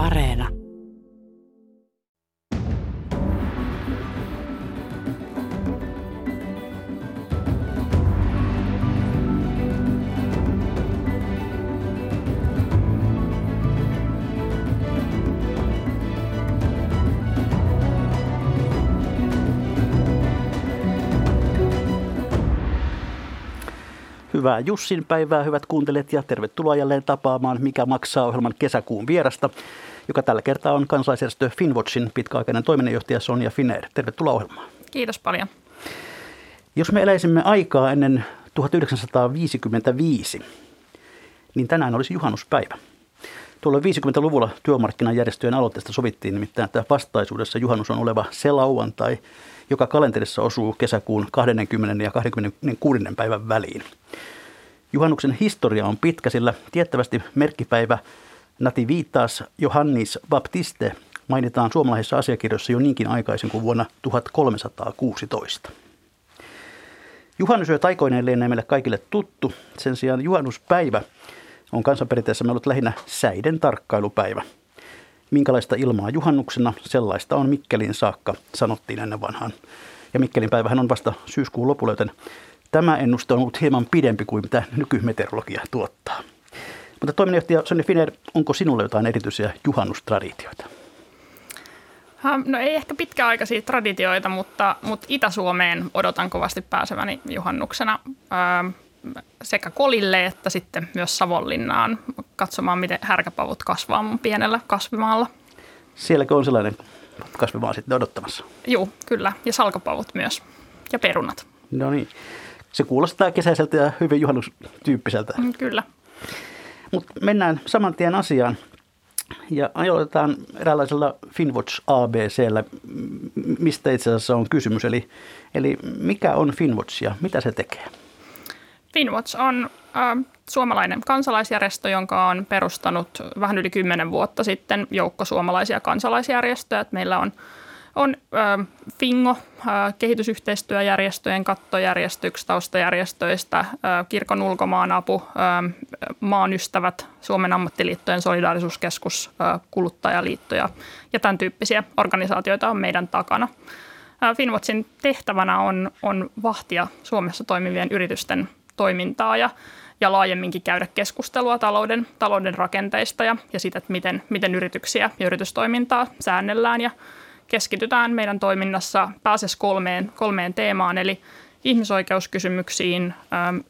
Areena. Hyvää Jussin päivää, hyvät kuuntelijat, ja tervetuloa jälleen tapaamaan Mikä maksaa ohjelman kesäkuun vierasta, joka tällä kertaa on kansalaisjärjestö Finwatchin pitkäaikainen toiminnanjohtaja Sonja Finner. Tervetuloa ohjelmaan. Kiitos paljon. Jos me eläisimme aikaa ennen 1955, niin tänään olisi juhannuspäivä. Tuolla 50-luvulla työmarkkinajärjestöjen aloitteesta sovittiin nimittäin, että vastaisuudessa juhannus on oleva se lauantai, joka kalenterissa osuu kesäkuun 20. ja 26. päivän väliin. Juhannuksen historia on pitkä, sillä tiettävästi merkkipäivä Nativitas Johannis Baptiste mainitaan suomalaisissa asiakirjoissa jo niinkin aikaisin kuin vuonna 1316. Juhannusyö taikoineen lienee meille kaikille tuttu. Sen sijaan juhannuspäivä on kansanperinteessä ollut lähinnä säiden tarkkailupäivä. Minkälaista ilmaa juhannuksena, sellaista on Mikkelin saakka, sanottiin ennen vanhaan. Ja Mikkelin päivähän on vasta syyskuun lopulla, joten tämä ennuste on ollut hieman pidempi kuin mitä nykymeteorologia tuottaa. Mutta toiminnanjohtaja Sonja Finer, onko sinulle jotain erityisiä juhannustraditioita? No ei ehkä pitkäaikaisia traditioita, mutta, mutta Itä-Suomeen odotan kovasti pääseväni juhannuksena sekä Kolille että sitten myös Savonlinnaan katsomaan, miten härkäpavut kasvaa mun pienellä kasvimaalla. Sielläkö on sellainen kasvimaa sitten odottamassa? Joo, kyllä. Ja salkapavut myös. Ja perunat. No niin. Se kuulostaa kesäiseltä ja hyvin juhannustyyppiseltä. Mm, kyllä. Mutta mennään saman tien asiaan. Ja aloitetaan eräänlaisella Finwatch ABCllä, mistä itse asiassa on kysymys. Eli, eli mikä on Finwatch ja mitä se tekee? Finwatch on äh, suomalainen kansalaisjärjestö, jonka on perustanut vähän yli kymmenen vuotta sitten joukko suomalaisia kansalaisjärjestöjä. Meillä on on äh, Fingo, äh, kehitysyhteistyöjärjestöjen kattojärjestö, yksi taustajärjestöistä, äh, kirkon ulkomaanapu, äh, maanystävät, Suomen ammattiliittojen solidaarisuuskeskus, äh, kuluttajaliitto ja, ja tämän tyyppisiä organisaatioita on meidän takana. Äh, Finwatchin tehtävänä on, on vahtia Suomessa toimivien yritysten toimintaa ja, ja laajemminkin käydä keskustelua talouden, talouden rakenteista ja, ja siitä, että miten, miten yrityksiä ja yritystoimintaa säännellään ja keskitytään meidän toiminnassa pääasiassa kolmeen, kolmeen teemaan, eli ihmisoikeuskysymyksiin,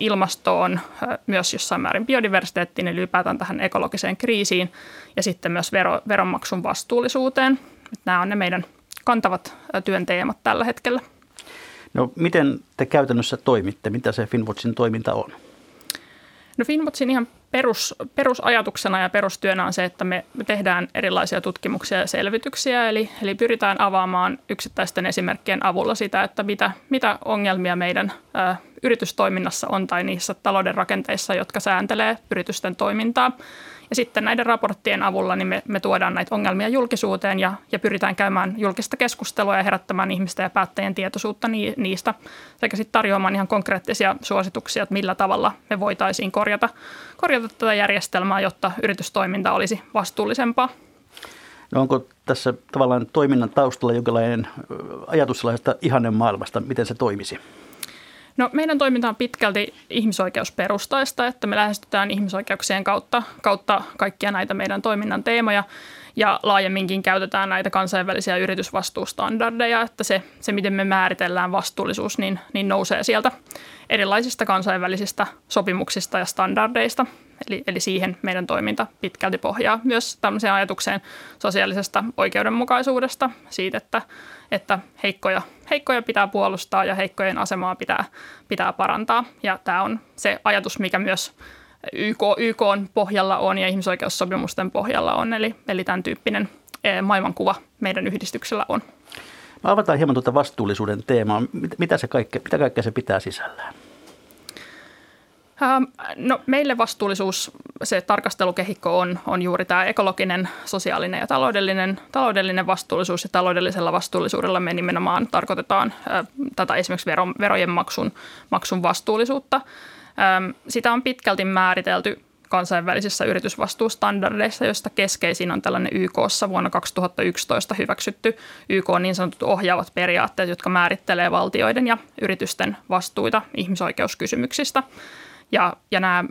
ilmastoon, myös jossain määrin biodiversiteettiin, eli ylipäätään tähän ekologiseen kriisiin, ja sitten myös vero, veronmaksun vastuullisuuteen. Nämä on ne meidän kantavat työn teemat tällä hetkellä. No miten te käytännössä toimitte? Mitä se Finwatchin toiminta on? No Finwatchin ihan perus, perusajatuksena ja perustyönä on se, että me, tehdään erilaisia tutkimuksia ja selvityksiä, eli, eli pyritään avaamaan yksittäisten esimerkkien avulla sitä, että mitä, mitä ongelmia meidän ä, yritystoiminnassa on tai niissä talouden rakenteissa, jotka sääntelee yritysten toimintaa. Ja sitten näiden raporttien avulla niin me, me tuodaan näitä ongelmia julkisuuteen ja, ja pyritään käymään julkista keskustelua ja herättämään ihmisten ja päättäjien tietoisuutta ni, niistä sekä sitten tarjoamaan ihan konkreettisia suosituksia, että millä tavalla me voitaisiin korjata, korjata tätä järjestelmää, jotta yritystoiminta olisi vastuullisempaa. No onko tässä tavallaan toiminnan taustalla jonkinlainen ajatus sellaisesta ihannen maailmasta, miten se toimisi? No, meidän toiminta on pitkälti ihmisoikeusperustaista, että me lähestytään ihmisoikeuksien kautta, kautta kaikkia näitä meidän toiminnan teemoja ja laajemminkin käytetään näitä kansainvälisiä yritysvastuustandardeja, että se, se miten me määritellään vastuullisuus, niin, niin nousee sieltä erilaisista kansainvälisistä sopimuksista ja standardeista. Eli, eli siihen meidän toiminta pitkälti pohjaa myös tämmöiseen ajatukseen sosiaalisesta oikeudenmukaisuudesta, siitä, että, että heikkoja, heikkoja pitää puolustaa ja heikkojen asemaa pitää, pitää parantaa. Ja tämä on se ajatus, mikä myös YK, YK on pohjalla on ja ihmisoikeussopimusten pohjalla on, eli, eli tämän tyyppinen eh, maailmankuva meidän yhdistyksellä on. Mä avataan hieman tuota vastuullisuuden teemaa. Mitä, se kaikke, mitä kaikkea se pitää sisällään? Ähm, no, meille vastuullisuus, se tarkastelukehikko on, on juuri tämä ekologinen, sosiaalinen ja taloudellinen, taloudellinen vastuullisuus. Ja taloudellisella vastuullisuudella me nimenomaan tarkoitetaan äh, tätä esimerkiksi vero, verojen maksun, maksun vastuullisuutta. Ähm, sitä on pitkälti määritelty kansainvälisissä yritysvastuustandardeissa, joista keskeisin on tällainen YKssa vuonna 2011 hyväksytty YK niin sanotut ohjaavat periaatteet, jotka määrittelee valtioiden ja yritysten vastuita ihmisoikeuskysymyksistä. Ja, ja nämä,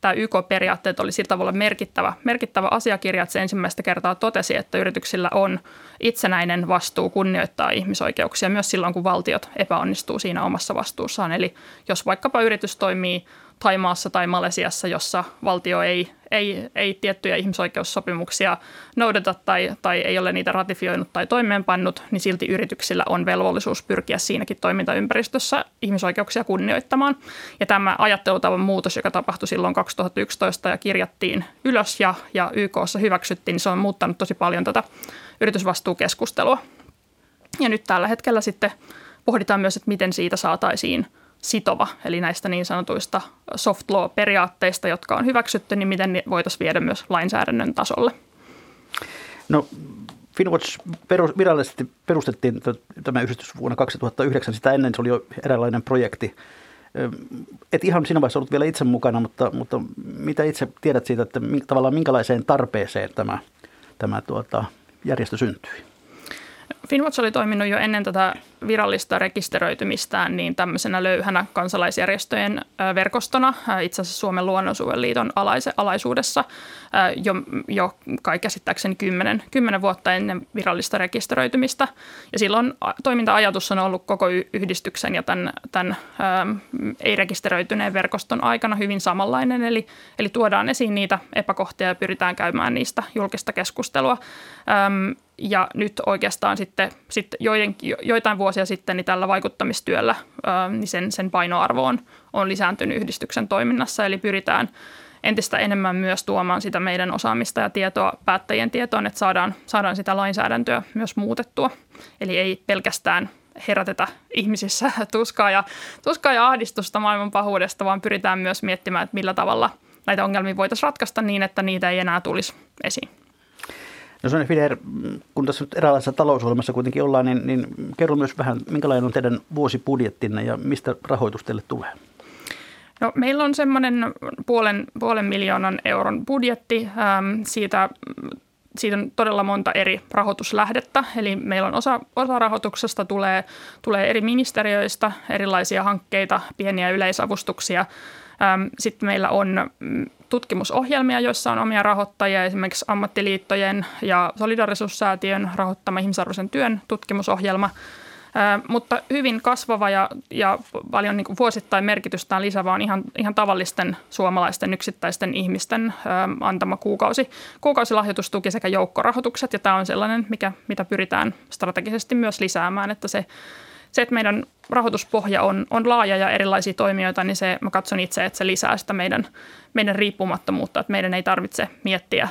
tämä YK-periaatteet oli sillä tavalla merkittävä, merkittävä asiakirja, että se ensimmäistä kertaa totesi, että yrityksillä on itsenäinen vastuu kunnioittaa ihmisoikeuksia myös silloin, kun valtiot epäonnistuu siinä omassa vastuussaan. Eli jos vaikkapa yritys toimii Taimaassa tai Malesiassa, jossa valtio ei, ei, ei tiettyjä ihmisoikeussopimuksia noudata tai, tai ei ole niitä ratifioinut tai toimeenpannut, niin silti yrityksillä on velvollisuus pyrkiä siinäkin toimintaympäristössä ihmisoikeuksia kunnioittamaan. Ja tämä ajattelutavan muutos, joka tapahtui silloin 2011 ja kirjattiin ylös ja, ja YKssa hyväksyttiin, niin se on muuttanut tosi paljon tätä yritysvastuukeskustelua. Ja nyt tällä hetkellä sitten pohditaan myös, että miten siitä saataisiin – sitova, eli näistä niin sanotuista soft law-periaatteista, jotka on hyväksytty, niin miten ne voitaisiin viedä myös lainsäädännön tasolle? No Finwatch perus, virallisesti perustettiin tämä yhdistys vuonna 2009. Sitä ennen se oli jo eräänlainen projekti. Et ihan siinä vaiheessa ollut vielä itse mukana, mutta, mutta mitä itse tiedät siitä, että tavallaan minkälaiseen tarpeeseen tämä, tämä tuota, järjestö syntyi? Finwatch oli toiminut jo ennen tätä virallista rekisteröitymistään niin tämmöisenä löyhänä kansalaisjärjestöjen verkostona, itse asiassa Suomen luonnonsuojeluliiton alaisuudessa jo, jo kai käsittääkseni kymmenen, kymmenen vuotta ennen virallista rekisteröitymistä. Ja silloin toiminta-ajatus on ollut koko yhdistyksen ja tämän, tämän ei-rekisteröityneen verkoston aikana hyvin samanlainen, eli, eli tuodaan esiin niitä epäkohtia ja pyritään käymään niistä julkista keskustelua. Ja nyt oikeastaan sitten, sitten joiden, joitain vuosia sitten niin tällä vaikuttamistyöllä niin sen, sen painoarvo on, on lisääntynyt yhdistyksen toiminnassa, eli pyritään entistä enemmän myös tuomaan sitä meidän osaamista ja tietoa päättäjien tietoon, että saadaan, saadaan sitä lainsäädäntöä myös muutettua. Eli ei pelkästään herätetä ihmisissä tuskaa ja, tuskaa ja ahdistusta maailman pahuudesta, vaan pyritään myös miettimään, että millä tavalla näitä ongelmia voitaisiin ratkaista niin, että niitä ei enää tulisi esiin. No Sonja Fider, kun tässä nyt eräänlaisessa talousohjelmassa kuitenkin ollaan, niin, niin kerro myös vähän, minkälainen on teidän vuosibudjettinne ja mistä rahoitus teille tulee? No, meillä on semmoinen puolen, puolen miljoonan euron budjetti. Ähm, siitä, siitä on todella monta eri rahoituslähdettä. Eli meillä on osa, osa rahoituksesta tulee, tulee eri ministeriöistä, erilaisia hankkeita, pieniä yleisavustuksia. Sitten meillä on mm, tutkimusohjelmia, joissa on omia rahoittajia, esimerkiksi ammattiliittojen ja solidarisuussäätiön rahoittama ihmisarvoisen työn tutkimusohjelma, mutta hyvin kasvava ja, ja paljon niin kuin vuosittain merkitystään lisävä on ihan, ihan tavallisten suomalaisten yksittäisten ihmisten antama kuukausi, kuukausilahjoitustuki sekä joukkorahoitukset. Ja tämä on sellainen, mikä, mitä pyritään strategisesti myös lisäämään, että se se, että meidän rahoituspohja on, on laaja ja erilaisia toimijoita, niin se, mä katson itse, että se lisää sitä meidän, meidän riippumattomuutta, että meidän ei tarvitse miettiä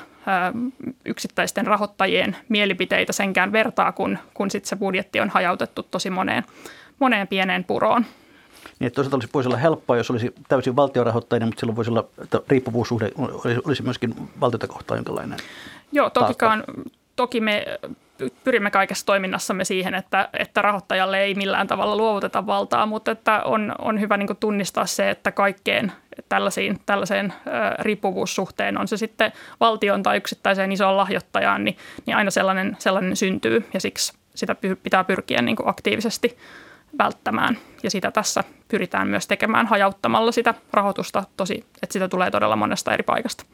yksittäisten rahoittajien mielipiteitä senkään vertaa, kun, kun sit se budjetti on hajautettu tosi moneen, moneen pieneen puroon. Niin, että toisaalta olisi, voisi olla helppoa, jos olisi täysin valtiorahoittajien, mutta silloin voisi olla, että riippuvuussuhde olisi myöskin valtiota kohtaan jonkinlainen. Joo, tokikaan, toki me pyrimme kaikessa toiminnassamme siihen, että, että rahoittajalle ei millään tavalla luovuteta valtaa, mutta että on, on hyvä niin tunnistaa se, että kaikkeen tällaisiin, tällaiseen riippuvuussuhteen, on se sitten valtion tai yksittäiseen isoon lahjoittajaan, niin, niin aina sellainen, sellainen syntyy ja siksi sitä pitää pyrkiä niin aktiivisesti välttämään. Ja sitä tässä pyritään myös tekemään hajauttamalla sitä rahoitusta tosi, että sitä tulee todella monesta eri paikasta.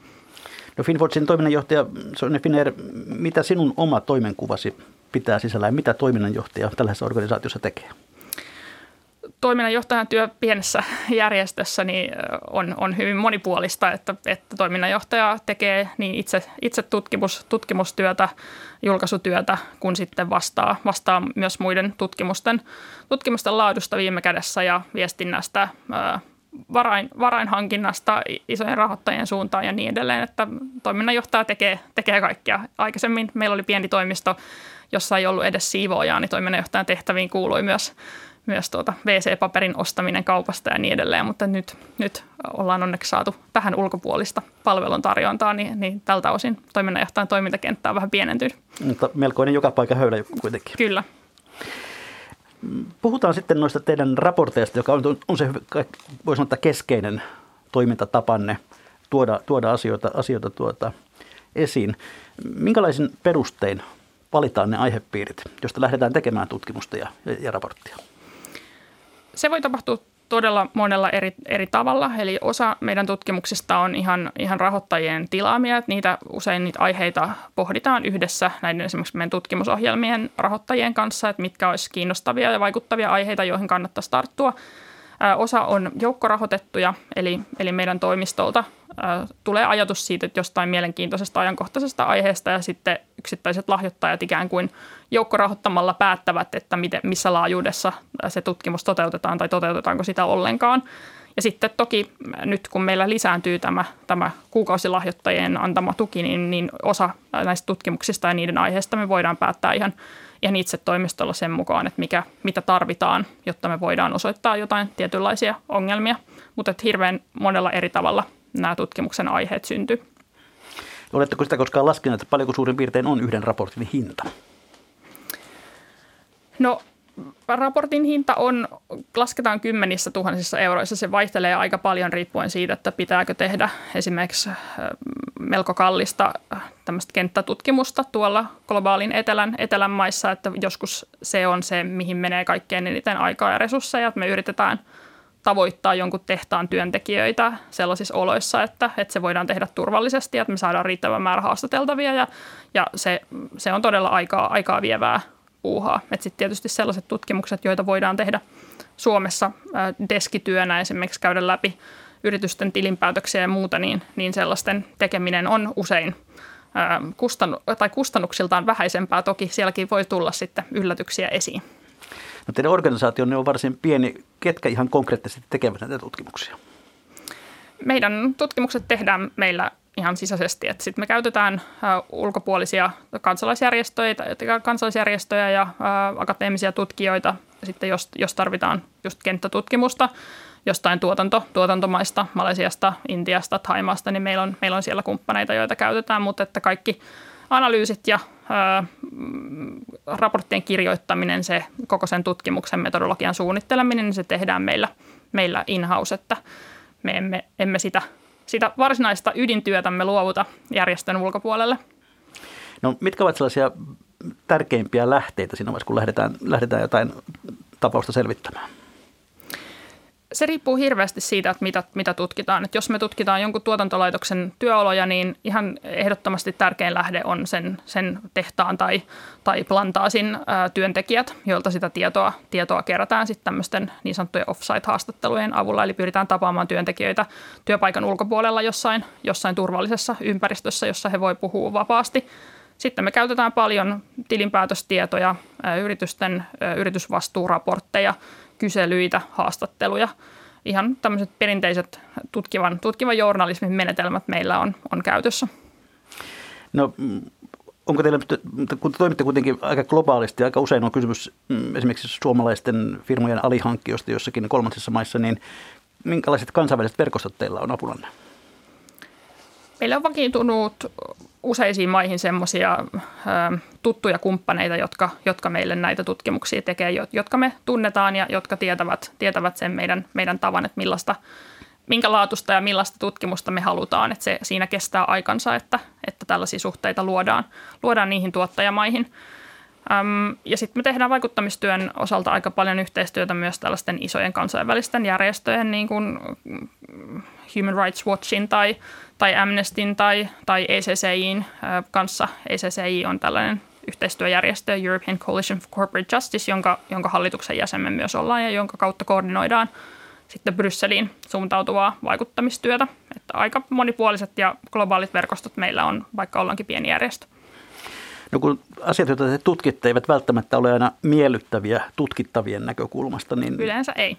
No Finwatchin toiminnanjohtaja Sonja Finer, mitä sinun oma toimenkuvasi pitää sisällä ja mitä toiminnanjohtaja tällaisessa organisaatiossa tekee? Toiminnanjohtajan työ pienessä järjestössä niin on, on hyvin monipuolista, että, että toiminnanjohtaja tekee niin itse, itse tutkimus, tutkimustyötä, julkaisutyötä, kun sitten vastaa, vastaa myös muiden tutkimusten, tutkimusten laadusta viime kädessä ja viestinnästä varain, varainhankinnasta isojen rahoittajien suuntaan ja niin edelleen, että toiminnanjohtaja tekee, tekee kaikkea. Aikaisemmin meillä oli pieni toimisto, jossa ei ollut edes siivoojaa, niin toiminnanjohtajan tehtäviin kuului myös, myös tuota WC-paperin ostaminen kaupasta ja niin edelleen, mutta nyt, nyt ollaan onneksi saatu tähän ulkopuolista palveluntarjontaa, niin, niin tältä osin toiminnanjohtajan toimintakenttä on vähän pienentynyt. Mutta melkoinen joka paikka höylä kuitenkin. Kyllä. Puhutaan sitten noista teidän raporteista, joka on, on se, voi sanoa, keskeinen toimintatapanne. tuoda, tuoda asioita, asioita tuota esiin. Minkälaisin perustein valitaan ne aihepiirit, joista lähdetään tekemään tutkimusta ja, ja raporttia? Se voi tapahtua todella monella eri, eri tavalla. Eli osa meidän tutkimuksista on ihan, ihan rahoittajien tilaamia. Että niitä, usein niitä aiheita pohditaan yhdessä näiden esimerkiksi meidän tutkimusohjelmien rahoittajien kanssa, että mitkä olisi kiinnostavia ja vaikuttavia aiheita, joihin kannattaisi tarttua. Osa on joukkorahoitettuja, eli, eli meidän toimistolta tulee ajatus siitä, että jostain mielenkiintoisesta ajankohtaisesta aiheesta ja sitten yksittäiset lahjoittajat ikään kuin joukkorahoittamalla päättävät, että miten, missä laajuudessa se tutkimus toteutetaan tai toteutetaanko sitä ollenkaan. Ja sitten toki nyt kun meillä lisääntyy tämä, tämä kuukausilahjoittajien antama tuki, niin, niin osa näistä tutkimuksista ja niiden aiheista me voidaan päättää ihan, ihan itse toimistolla sen mukaan, että mikä, mitä tarvitaan, jotta me voidaan osoittaa jotain tietynlaisia ongelmia. Mutta hirveän monella eri tavalla nämä tutkimuksen aiheet syntyy. Oletteko sitä koskaan laskeneet, että paljonko suurin piirtein on yhden raportin hinta? No raportin hinta on, lasketaan kymmenissä tuhansissa euroissa. Se vaihtelee aika paljon riippuen siitä, että pitääkö tehdä esimerkiksi melko kallista tämmöistä kenttätutkimusta tuolla globaalin etelän, etelän maissa, että joskus se on se, mihin menee kaikkein eniten aikaa ja resursseja. Että me yritetään – tavoittaa jonkun tehtaan työntekijöitä sellaisissa oloissa, että, että se voidaan tehdä turvallisesti, että me saadaan riittävän määrä haastateltavia ja, ja se, se on todella aikaa, aikaa vievää puuhaa. Sitten tietysti sellaiset tutkimukset, joita voidaan tehdä Suomessa deskityönä esimerkiksi käydä läpi yritysten tilinpäätöksiä ja muuta, niin, niin sellaisten tekeminen on usein kustannu- tai kustannuksiltaan vähäisempää. Toki sielläkin voi tulla sitten yllätyksiä esiin. No teidän organisaationne on varsin pieni. Ketkä ihan konkreettisesti tekevät näitä tutkimuksia? Meidän tutkimukset tehdään meillä ihan sisäisesti. Että sit me käytetään ulkopuolisia kansalaisjärjestöjä, kansalaisjärjestöjä ja akateemisia tutkijoita. Sitten jos, jos tarvitaan just kenttätutkimusta jostain tuotanto, tuotantomaista, Malesiasta, Intiasta, Taimaasta, niin meillä on, meillä on siellä kumppaneita, joita käytetään, mutta että kaikki analyysit ja ää, raporttien kirjoittaminen, se koko sen tutkimuksen metodologian suunnitteleminen, niin se tehdään meillä, meillä in-house, että me emme, emme sitä, sitä varsinaista ydintyötämme luovuta järjestön ulkopuolelle. No mitkä ovat sellaisia tärkeimpiä lähteitä siinä vaiheessa, kun lähdetään, lähdetään jotain tapausta selvittämään? Se riippuu hirveästi siitä, että mitä, mitä tutkitaan. Että jos me tutkitaan jonkun tuotantolaitoksen työoloja, niin ihan ehdottomasti tärkein lähde on sen, sen tehtaan tai, tai plantaasin ää, työntekijät, joilta sitä tietoa, tietoa kerätään sitten tämmöisten niin sanottujen offsite-haastattelujen avulla. Eli pyritään tapaamaan työntekijöitä työpaikan ulkopuolella jossain, jossain turvallisessa ympäristössä, jossa he voi puhua vapaasti. Sitten me käytetään paljon tilinpäätöstietoja, yritysten yritysvastuuraportteja – kyselyitä, haastatteluja. Ihan tämmöiset perinteiset tutkivan, tutkivan journalismin menetelmät meillä on, on käytössä. No onko teillä, kun te toimitte kuitenkin aika globaalisti, aika usein on kysymys mm, esimerkiksi suomalaisten firmojen alihankkijoista jossakin kolmansissa maissa, niin minkälaiset kansainväliset verkostot teillä on apunanne? Meillä on vakiintunut useisiin maihin semmoisia tuttuja kumppaneita, jotka, jotka meille näitä tutkimuksia tekee, jotka me tunnetaan ja jotka tietävät, tietävät sen meidän, meidän tavan, että millaista, minkä laatusta ja millaista tutkimusta me halutaan. Että se siinä kestää aikansa, että, että tällaisia suhteita luodaan, luodaan niihin tuottajamaihin. Ja sitten me tehdään vaikuttamistyön osalta aika paljon yhteistyötä myös tällaisten isojen kansainvälisten järjestöjen, niin kuin Human Rights Watchin tai, tai Amnestyn tai, tai ECCIin kanssa. ECCI on tällainen yhteistyöjärjestö European Coalition for Corporate Justice, jonka, jonka hallituksen jäsenme myös ollaan ja jonka kautta koordinoidaan sitten Brysseliin suuntautuvaa vaikuttamistyötä. Että aika monipuoliset ja globaalit verkostot meillä on, vaikka ollaankin pieni järjestö. No kun asiat, joita te tutkitte, eivät välttämättä ole aina miellyttäviä tutkittavien näkökulmasta, niin... Yleensä ei.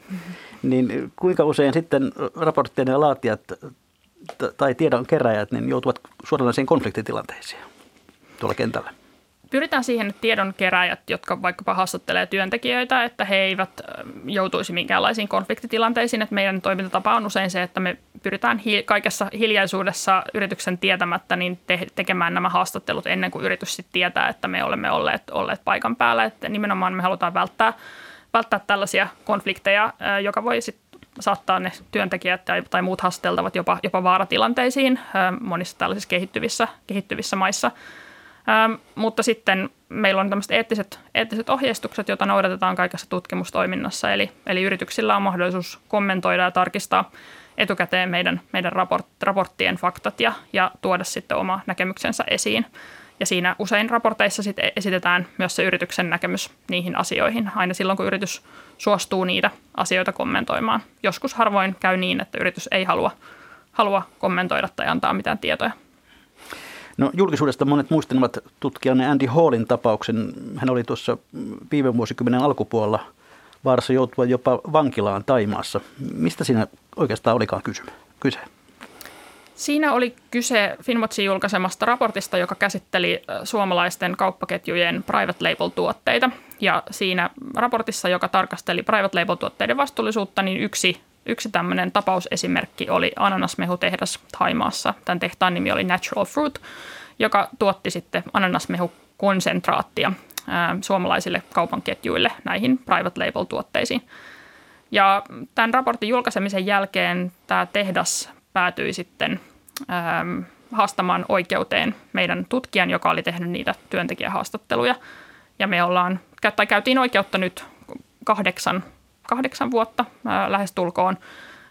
Niin kuinka usein sitten raporttien ja laatijat tai tiedon keräjät niin joutuvat suoranaisiin konfliktitilanteisiin tuolla kentällä? pyritään siihen, että tiedonkeräjät, jotka vaikkapa haastattelee työntekijöitä, että he eivät joutuisi minkäänlaisiin konfliktitilanteisiin. Että meidän toimintatapa on usein se, että me pyritään hi- kaikessa hiljaisuudessa yrityksen tietämättä niin te- tekemään nämä haastattelut ennen kuin yritys sitten tietää, että me olemme olleet, olleet paikan päällä. Että nimenomaan me halutaan välttää, välttää tällaisia konflikteja, joka voi sit saattaa ne työntekijät tai, tai muut haasteltavat jopa, jopa vaaratilanteisiin monissa tällaisissa kehittyvissä, kehittyvissä maissa. Mutta sitten meillä on tämmöiset eettiset, eettiset ohjeistukset, joita noudatetaan kaikessa tutkimustoiminnassa. Eli, eli yrityksillä on mahdollisuus kommentoida ja tarkistaa etukäteen meidän, meidän raport, raporttien faktat ja, ja tuoda sitten oma näkemyksensä esiin. Ja siinä usein raporteissa sitten esitetään myös se yrityksen näkemys niihin asioihin, aina silloin kun yritys suostuu niitä asioita kommentoimaan. Joskus harvoin käy niin, että yritys ei halua, halua kommentoida tai antaa mitään tietoja. No julkisuudesta monet muistavat tutkijanne Andy Hallin tapauksen. Hän oli tuossa viime vuosikymmenen alkupuolella vaarassa joutua jopa vankilaan Taimaassa. Mistä siinä oikeastaan olikaan kyse? Siinä oli kyse Finwatchin julkaisemasta raportista, joka käsitteli suomalaisten kauppaketjujen private label-tuotteita. Ja siinä raportissa, joka tarkasteli private label-tuotteiden vastuullisuutta, niin yksi, yksi tämmöinen tapausesimerkki oli ananasmehutehdas Taimaassa. Tämän tehtaan nimi oli Natural Fruit, joka tuotti sitten ananasmehukonsentraattia suomalaisille kaupanketjuille näihin private label-tuotteisiin. Ja tämän raportin julkaisemisen jälkeen tämä tehdas päätyi sitten ähm, haastamaan oikeuteen meidän tutkijan, joka oli tehnyt niitä työntekijähaastatteluja. Ja me ollaan, tai käytiin oikeutta nyt kahdeksan, kahdeksan vuotta äh, lähestulkoon.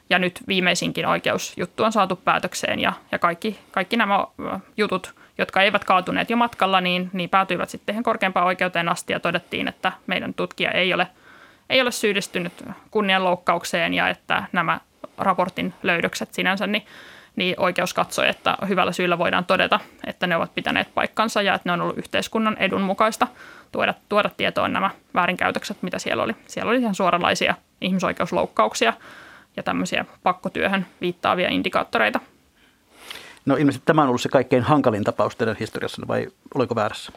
Ja nyt viimeisinkin oikeusjuttu on saatu päätökseen ja, ja kaikki, kaikki nämä äh, jutut, jotka eivät kaatuneet jo matkalla, niin, niin päätyivät sitten korkeampaan oikeuteen asti ja todettiin, että meidän tutkija ei ole, ei ole syyllistynyt kunnianloukkaukseen ja että nämä raportin löydökset sinänsä, niin, niin oikeus katsoi, että hyvällä syyllä voidaan todeta, että ne ovat pitäneet paikkansa ja että ne on ollut yhteiskunnan edun mukaista tuoda, tuoda tietoon nämä väärinkäytökset, mitä siellä oli. Siellä oli ihan suoralaisia ihmisoikeusloukkauksia ja tämmöisiä pakkotyöhön viittaavia indikaattoreita. No ilmeisesti tämä on ollut se kaikkein hankalin tapaus teidän historiassa, vai oliko väärässä?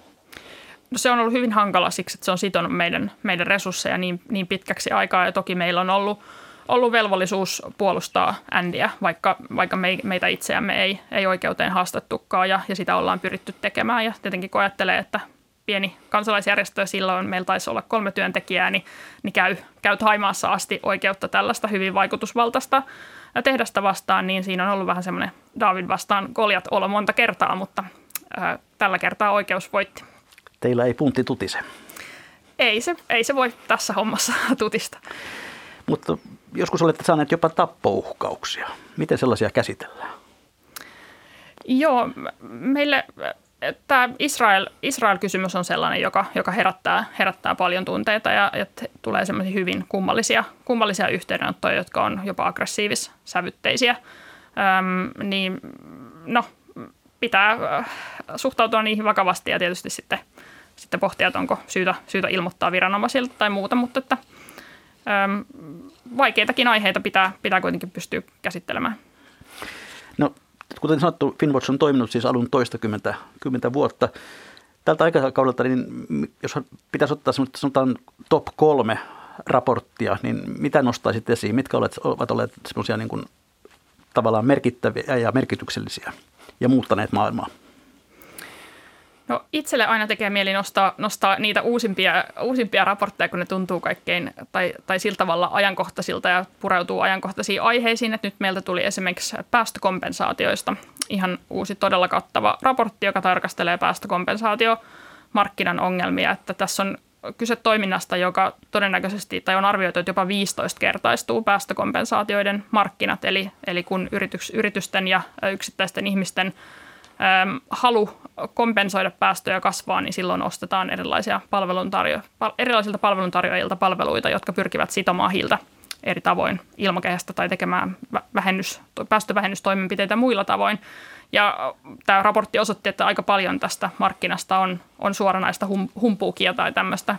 No se on ollut hyvin hankala siksi, että se on sitonut meidän, meidän resursseja niin, niin pitkäksi aikaa ja toki meillä on ollut – ollut velvollisuus puolustaa Andyä, vaikka, vaikka me, meitä itseämme ei, ei oikeuteen haastettukaan ja, ja sitä ollaan pyritty tekemään. Ja tietenkin kun ajattelee, että pieni kansalaisjärjestö, silloin meillä taisi olla kolme työntekijää, niin, niin käy, käy Haimaassa asti oikeutta tällaista hyvin vaikutusvaltaista tehdasta vastaan, niin siinä on ollut vähän semmoinen David vastaan Koljat olo monta kertaa, mutta ää, tällä kertaa oikeus voitti. Teillä ei puntti tutise. Ei se, ei se voi tässä hommassa tutista. Mutta joskus olette saaneet jopa tappouhkauksia. Miten sellaisia käsitellään? Joo, meille tämä Israel, Israel-kysymys on sellainen, joka, joka herättää, herättää paljon tunteita ja, ja tulee semmoisia hyvin kummallisia, kummallisia yhteydenottoja, jotka on jopa aggressiivis-sävytteisiä. Öm, niin no, pitää suhtautua niihin vakavasti ja tietysti sitten, sitten pohtia, että onko syytä, syytä ilmoittaa viranomaisilta tai muuta, mutta että – Öm, vaikeitakin aiheita pitää, pitää kuitenkin pystyä käsittelemään. No, kuten sanottu, Finwatch on toiminut siis alun toista kymmentä, vuotta. Tältä aikakaudelta, niin jos pitäisi ottaa sanotaan top kolme raporttia, niin mitä nostaisit esiin? Mitkä ovat olleet semmoisia niin tavallaan merkittäviä ja merkityksellisiä ja muuttaneet maailmaa? No itselle aina tekee mieli nostaa, nostaa niitä uusimpia, uusimpia raportteja, kun ne tuntuu kaikkein tai, tai sillä tavalla ajankohtaisilta ja pureutuu ajankohtaisiin aiheisiin. Että nyt meiltä tuli esimerkiksi päästökompensaatioista ihan uusi todella kattava raportti, joka tarkastelee päästökompensaatio markkinan ongelmia. Että tässä on kyse toiminnasta, joka todennäköisesti tai on arvioitu, että jopa 15 kertaistuu päästökompensaatioiden markkinat, eli, eli kun yritys, yritysten ja yksittäisten ihmisten halu kompensoida päästöjä kasvaa, niin silloin ostetaan erilaisia palveluntarjo- erilaisilta palveluntarjoajilta palveluita, jotka pyrkivät sitomaan hiiltä eri tavoin ilmakehästä tai tekemään vähennys, päästövähennystoimenpiteitä muilla tavoin. Ja tämä raportti osoitti, että aika paljon tästä markkinasta on, on suoranaista hum, humpuukia tai tämmöistä,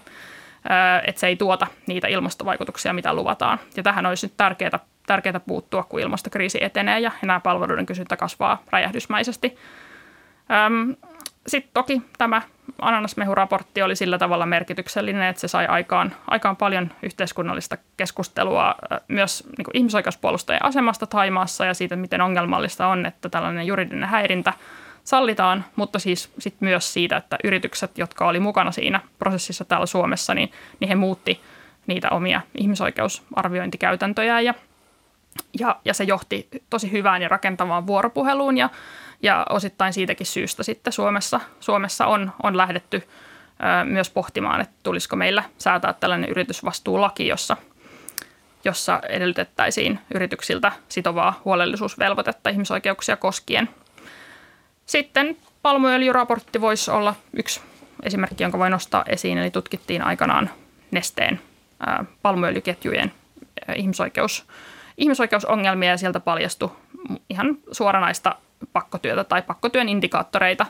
että se ei tuota niitä ilmastovaikutuksia, mitä luvataan. Ja tähän olisi nyt tärkeää, tärkeää puuttua, kun ilmastokriisi etenee ja nämä palveluiden kysyntä kasvaa räjähdysmäisesti. Sitten toki tämä ananasmehuraportti oli sillä tavalla merkityksellinen, että se sai aikaan, aikaan paljon yhteiskunnallista keskustelua myös niin ihmisoikeuspuolustajien asemasta Taimaassa ja siitä, miten ongelmallista on, että tällainen juridinen häirintä sallitaan, mutta siis sit myös siitä, että yritykset, jotka oli mukana siinä prosessissa täällä Suomessa, niin, niin he muutti niitä omia ihmisoikeusarviointikäytäntöjä ja Ja, ja se johti tosi hyvään ja rakentavaan vuoropuheluun ja, ja osittain siitäkin syystä sitten Suomessa, Suomessa on, on lähdetty ö, myös pohtimaan, että tulisiko meillä säätää tällainen yritysvastuulaki, jossa, jossa edellytettäisiin yrityksiltä sitovaa huolellisuusvelvoitetta ihmisoikeuksia koskien. Sitten palmuöljyraportti voisi olla yksi esimerkki, jonka voi nostaa esiin. Eli tutkittiin aikanaan nesteen palmuöljyketjujen ihmisoikeus, ihmisoikeusongelmia ja sieltä paljastui ihan suoranaista pakkotyötä tai pakkotyön indikaattoreita.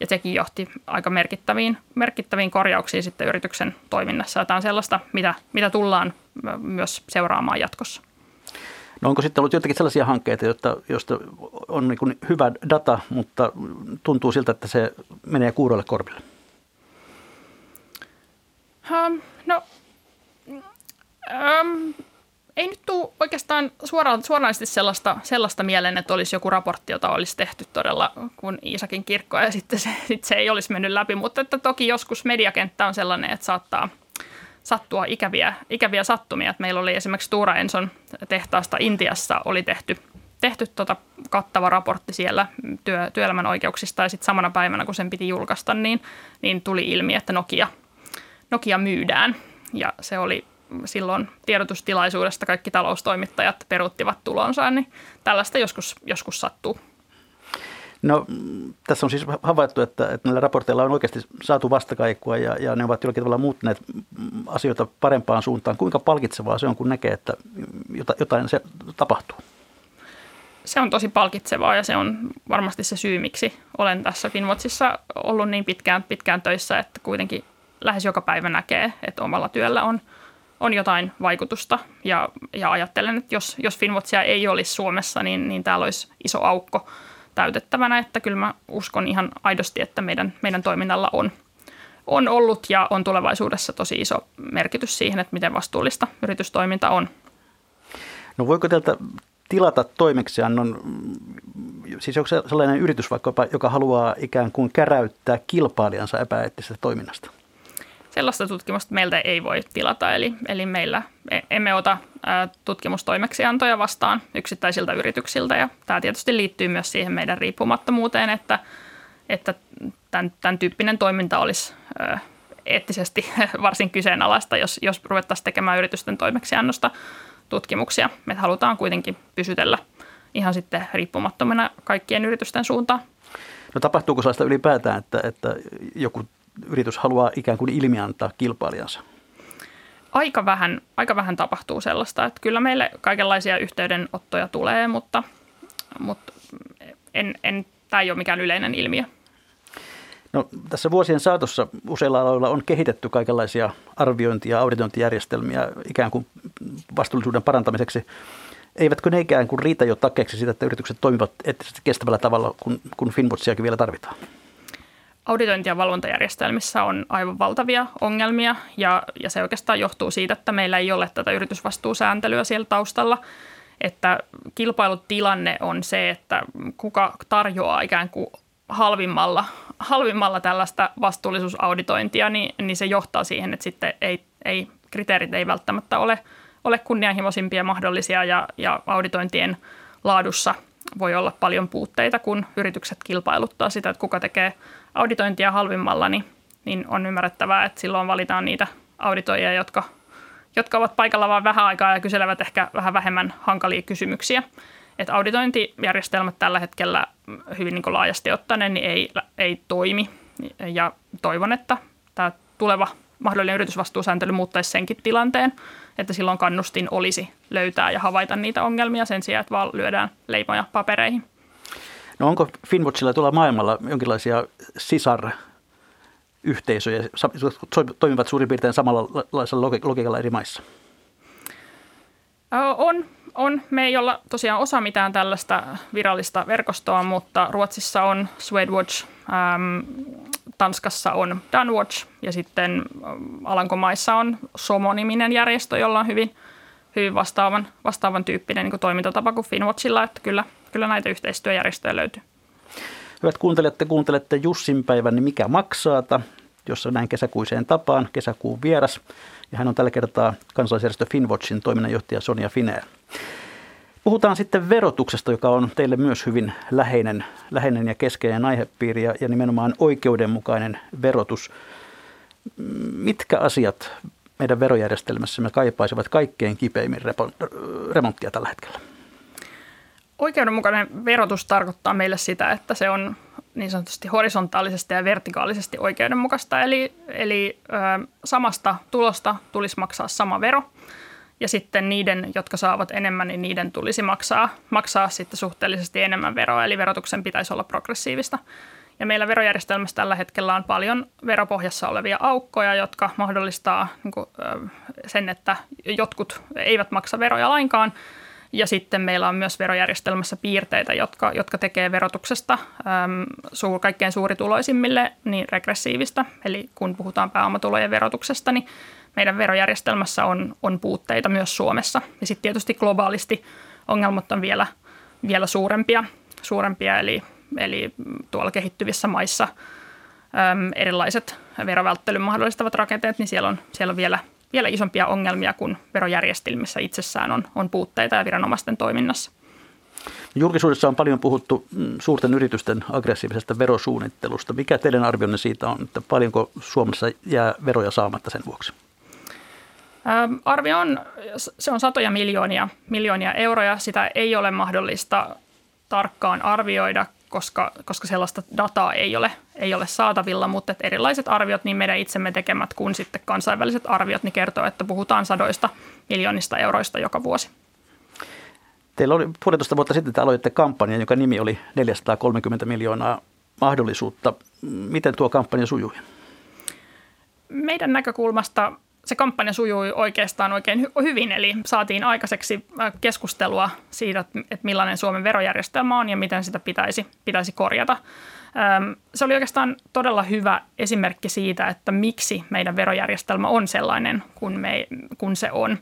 Ja sekin johti aika merkittäviin, merkittäviin korjauksiin sitten yrityksen toiminnassa. Ja tämä on sellaista, mitä, mitä tullaan myös seuraamaan jatkossa. No onko sitten ollut jotakin sellaisia hankkeita, joista, joista on niin hyvä data, mutta tuntuu siltä, että se menee kuuroille korville? Um, no, um, ei nyt tule oikeastaan suoraan, suoranaisesti sellaista, sellaista mieleen, että olisi joku raportti, jota olisi tehty todella kuin Iisakin kirkkoa ja sitten se, sitten se ei olisi mennyt läpi. Mutta että toki joskus mediakenttä on sellainen, että saattaa sattua ikäviä, ikäviä sattumia. Että meillä oli esimerkiksi Stura Enson tehtaasta Intiassa oli tehty, tehty tota kattava raportti siellä työ, työelämän oikeuksista ja sitten samana päivänä, kun sen piti julkaista, niin, niin tuli ilmi, että Nokia – Nokia myydään. Ja se oli silloin tiedotustilaisuudesta kaikki taloustoimittajat peruuttivat tulonsa, niin tällaista joskus, joskus sattuu. No tässä on siis havaittu, että, että näillä raporteilla on oikeasti saatu vastakaikua ja, ja ne ovat jollakin tavalla muuttaneet asioita parempaan suuntaan. Kuinka palkitsevaa se on, kun näkee, että jotain se tapahtuu? Se on tosi palkitsevaa ja se on varmasti se syy, miksi olen tässä Finwatchissa ollut niin pitkään, pitkään töissä, että kuitenkin lähes joka päivä näkee, että omalla työllä on, on jotain vaikutusta. Ja, ja ajattelen, että jos, jos Finwatchia ei olisi Suomessa, niin, niin täällä olisi iso aukko täytettävänä. Että kyllä mä uskon ihan aidosti, että meidän, meidän toiminnalla on, on ollut ja on tulevaisuudessa tosi iso merkitys siihen, että miten vastuullista yritystoiminta on. No voiko teiltä tilata toimeksiannon, siis onko se sellainen yritys vaikka, joka haluaa ikään kuin käräyttää kilpailijansa epäeettisestä toiminnasta? Sellaista tutkimusta meiltä ei voi tilata, eli, eli meillä e, emme ota tutkimustoimeksiantoja vastaan yksittäisiltä yrityksiltä, ja tämä tietysti liittyy myös siihen meidän riippumattomuuteen, että, että tämän, tämän tyyppinen toiminta olisi eettisesti varsin kyseenalaista, jos, jos ruvettaisiin tekemään yritysten toimeksiannosta tutkimuksia. Me halutaan kuitenkin pysytellä ihan sitten riippumattomana kaikkien yritysten suuntaan. No tapahtuuko sellaista ylipäätään, että, että joku yritys haluaa ikään kuin ilmiantaa kilpailijansa? Aika vähän, aika vähän tapahtuu sellaista, että kyllä meille kaikenlaisia yhteydenottoja tulee, mutta, mutta en, en, tämä ei ole mikään yleinen ilmiö. No, tässä vuosien saatossa useilla aloilla on kehitetty kaikenlaisia arviointi- ja auditointijärjestelmiä ikään kuin vastuullisuuden parantamiseksi. Eivätkö ne ikään kuin riitä jo takeeksi sitä, että yritykset toimivat eettisesti kestävällä tavalla, kun, kun Finwatchiakin vielä tarvitaan? Auditointi- ja valvontajärjestelmissä on aivan valtavia ongelmia ja, ja se oikeastaan johtuu siitä, että meillä ei ole tätä yritysvastuusääntelyä siellä taustalla. Että kilpailutilanne on se, että kuka tarjoaa ikään kuin halvimmalla, halvimmalla tällaista vastuullisuusauditointia, niin, niin se johtaa siihen, että sitten ei, ei, kriteerit ei välttämättä ole, ole kunnianhimoisimpia mahdollisia ja, ja auditointien laadussa voi olla paljon puutteita, kun yritykset kilpailuttaa sitä, että kuka tekee – auditointia halvimmalla, niin, niin on ymmärrettävää, että silloin valitaan niitä auditoijia, jotka, jotka ovat paikalla vain vähän aikaa ja kyselevät ehkä vähän vähemmän hankalia kysymyksiä. Että auditointijärjestelmät tällä hetkellä hyvin niin laajasti ottaen niin ei, ei toimi ja toivon, että tämä tuleva mahdollinen yritysvastuusääntely muuttaisi senkin tilanteen, että silloin kannustin olisi löytää ja havaita niitä ongelmia sen sijaan, että vaan lyödään leipoja papereihin. No onko Finwatchilla tuolla maailmalla jonkinlaisia sisar-yhteisöjä, toimivat suurin piirtein samanlaisella logiikalla eri maissa? On, on. Me ei olla tosiaan osa mitään tällaista virallista verkostoa, mutta Ruotsissa on Swedwatch, ähm, Tanskassa on Danwatch ja sitten Alankomaissa on Somo-niminen järjestö, jolla on hyvin, hyvin vastaavan, vastaavan tyyppinen niin kuin toimintatapa kuin Finwatchilla, että kyllä – kyllä näitä yhteistyöjärjestöjä löytyy. Hyvät kuuntelijat, te kuuntelette Jussin päivän, niin mikä maksaata, jossa näin kesäkuiseen tapaan, kesäkuun vieras. Ja hän on tällä kertaa kansalaisjärjestö Finwatchin toiminnanjohtaja Sonja Fineer. Puhutaan sitten verotuksesta, joka on teille myös hyvin läheinen, läheinen ja keskeinen aihepiiri ja, ja nimenomaan oikeudenmukainen verotus. Mitkä asiat meidän verojärjestelmässämme kaipaisivat kaikkein kipeimmin remonttia tällä hetkellä? Oikeudenmukainen verotus tarkoittaa meille sitä, että se on niin sanotusti horisontaalisesti ja vertikaalisesti oikeudenmukaista. Eli, eli ö, samasta tulosta tulisi maksaa sama vero ja sitten niiden, jotka saavat enemmän, niin niiden tulisi maksaa, maksaa sitten suhteellisesti enemmän veroa, eli verotuksen pitäisi olla progressiivista. Ja meillä verojärjestelmässä tällä hetkellä on paljon veropohjassa olevia aukkoja, jotka mahdollistaa niin kuin, sen, että jotkut eivät maksa veroja lainkaan. Ja sitten meillä on myös verojärjestelmässä piirteitä, jotka, jotka tekee verotuksesta äm, suur, kaikkein suurituloisimmille niin regressiivistä. Eli kun puhutaan pääomatulojen verotuksesta, niin meidän verojärjestelmässä on, on puutteita myös Suomessa. Ja sitten tietysti globaalisti ongelmat on vielä, vielä suurempia, suurempia eli, eli tuolla kehittyvissä maissa äm, erilaiset verovälttelyn mahdollistavat rakenteet, niin siellä on, siellä on vielä, vielä isompia ongelmia kuin verojärjestelmissä itsessään on, on puutteita ja viranomaisten toiminnassa. Julkisuudessa on paljon puhuttu mm, suurten yritysten aggressiivisesta verosuunnittelusta. Mikä teidän arvionne siitä on, että paljonko Suomessa jää veroja saamatta sen vuoksi? Arvio on, se on satoja miljoonia, miljoonia euroja. Sitä ei ole mahdollista tarkkaan arvioida, koska, koska sellaista dataa ei ole, ei ole saatavilla, mutta että erilaiset arviot, niin meidän itsemme tekemät kuin sitten kansainväliset arviot, niin kertoo, että puhutaan sadoista miljoonista euroista joka vuosi. Teillä oli puolitoista vuotta sitten, te aloitte kampanja, joka nimi oli 430 miljoonaa mahdollisuutta. Miten tuo kampanja sujui? Meidän näkökulmasta se kampanja sujui oikeastaan oikein hy- hyvin, eli saatiin aikaiseksi äh, keskustelua siitä, että millainen Suomen verojärjestelmä on ja miten sitä pitäisi, pitäisi korjata. Se oli oikeastaan todella hyvä esimerkki siitä, että miksi meidän verojärjestelmä on sellainen kuin, me, kuin se on.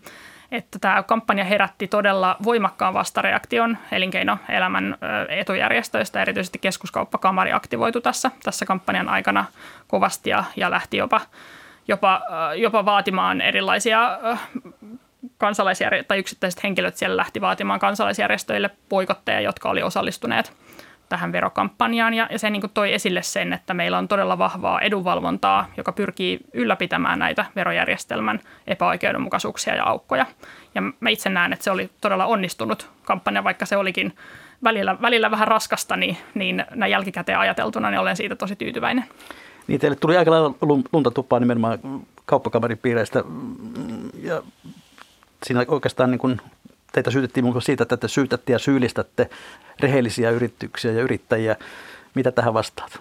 Että tämä kampanja herätti todella voimakkaan vastareaktion elinkeinoelämän etujärjestöistä. Erityisesti keskuskauppakamari aktivoitu tässä, tässä kampanjan aikana kovasti ja, ja lähti jopa jopa, äh, jopa vaatimaan erilaisia äh, kansalaisjärjestöjä, tai yksittäiset henkilöt siellä lähti vaatimaan kansalaisjärjestöille poikotteja, jotka oli osallistuneet tähän verokampanjaan. Ja, ja se niin toi esille sen, että meillä on todella vahvaa edunvalvontaa, joka pyrkii ylläpitämään näitä verojärjestelmän epäoikeudenmukaisuuksia ja aukkoja. Ja mä itse näen, että se oli todella onnistunut kampanja, vaikka se olikin välillä, välillä vähän raskasta, niin, niin näin jälkikäteen ajateltuna niin olen siitä tosi tyytyväinen. Niin teille tuli aika lailla lunta tupaa nimenomaan kauppakamarin piireistä ja siinä oikeastaan niin kuin teitä syytettiin muun siitä, että te syytätte ja syyllistätte rehellisiä yrityksiä ja yrittäjiä. Mitä tähän vastaat?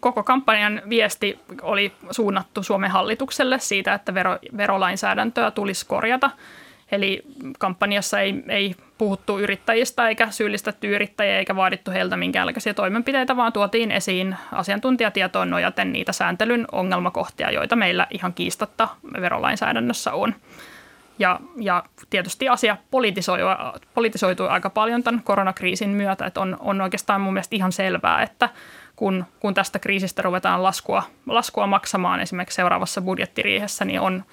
Koko kampanjan viesti oli suunnattu Suomen hallitukselle siitä, että vero, verolainsäädäntöä tulisi korjata – Eli kampanjassa ei, ei puhuttu yrittäjistä eikä syyllistetty yrittäjiä eikä vaadittu heiltä minkäänlaisia toimenpiteitä, vaan tuotiin esiin asiantuntijatietoon nojaten niitä sääntelyn ongelmakohtia, joita meillä ihan kiistatta verolainsäädännössä on. Ja, ja tietysti asia politisoituu aika paljon tämän koronakriisin myötä, että on, on oikeastaan mun mielestä ihan selvää, että kun, kun tästä kriisistä ruvetaan laskua, laskua maksamaan esimerkiksi seuraavassa budjettiriihessä, niin on,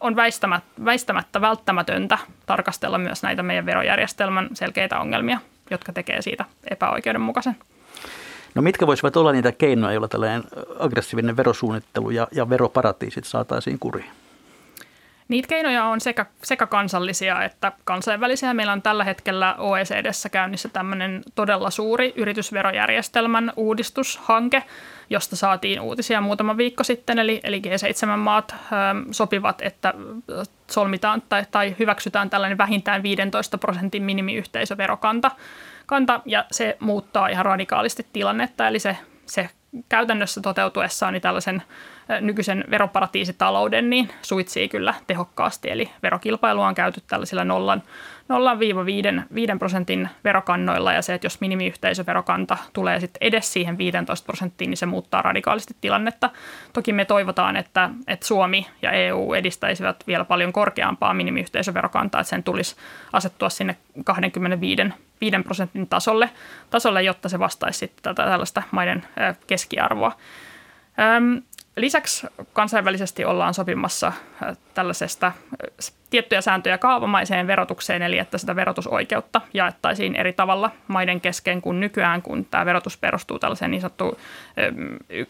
on väistämättä, väistämättä välttämätöntä tarkastella myös näitä meidän verojärjestelmän selkeitä ongelmia, jotka tekee siitä epäoikeudenmukaisen. No mitkä voisivat olla niitä keinoja, joilla tällainen aggressiivinen verosuunnittelu ja, ja veroparatiisit saataisiin kuriin? Niitä keinoja on sekä, sekä kansallisia että kansainvälisiä. Meillä on tällä hetkellä OECDssä käynnissä tämmöinen todella suuri yritysverojärjestelmän uudistushanke, josta saatiin uutisia muutama viikko sitten. Eli, eli G7-maat ö, sopivat, että solmitaan tai, tai hyväksytään tällainen vähintään 15 prosentin minimiyhteisöverokanta. Kanta, ja se muuttaa ihan radikaalisti tilannetta, eli se, se käytännössä toteutuessaan niin tällaisen nykyisen veroparatiisitalouden niin suitsii kyllä tehokkaasti. Eli verokilpailua on käyty tällaisilla nollan, 0-5 prosentin verokannoilla ja se, että jos minimiyhteisöverokanta tulee sitten edes siihen 15 prosenttiin, niin se muuttaa radikaalisti tilannetta. Toki me toivotaan, että, että Suomi ja EU edistäisivät vielä paljon korkeampaa minimiyhteisöverokantaa, että sen tulisi asettua sinne 25 5 prosentin tasolle, tasolle, jotta se vastaisi sitten tätä tällaista maiden keskiarvoa. Lisäksi kansainvälisesti ollaan sopimassa tällaisesta tiettyjä sääntöjä kaavamaiseen verotukseen, eli että sitä verotusoikeutta jaettaisiin eri tavalla maiden kesken kuin nykyään, kun tämä verotus perustuu tällaiseen niin sanottuun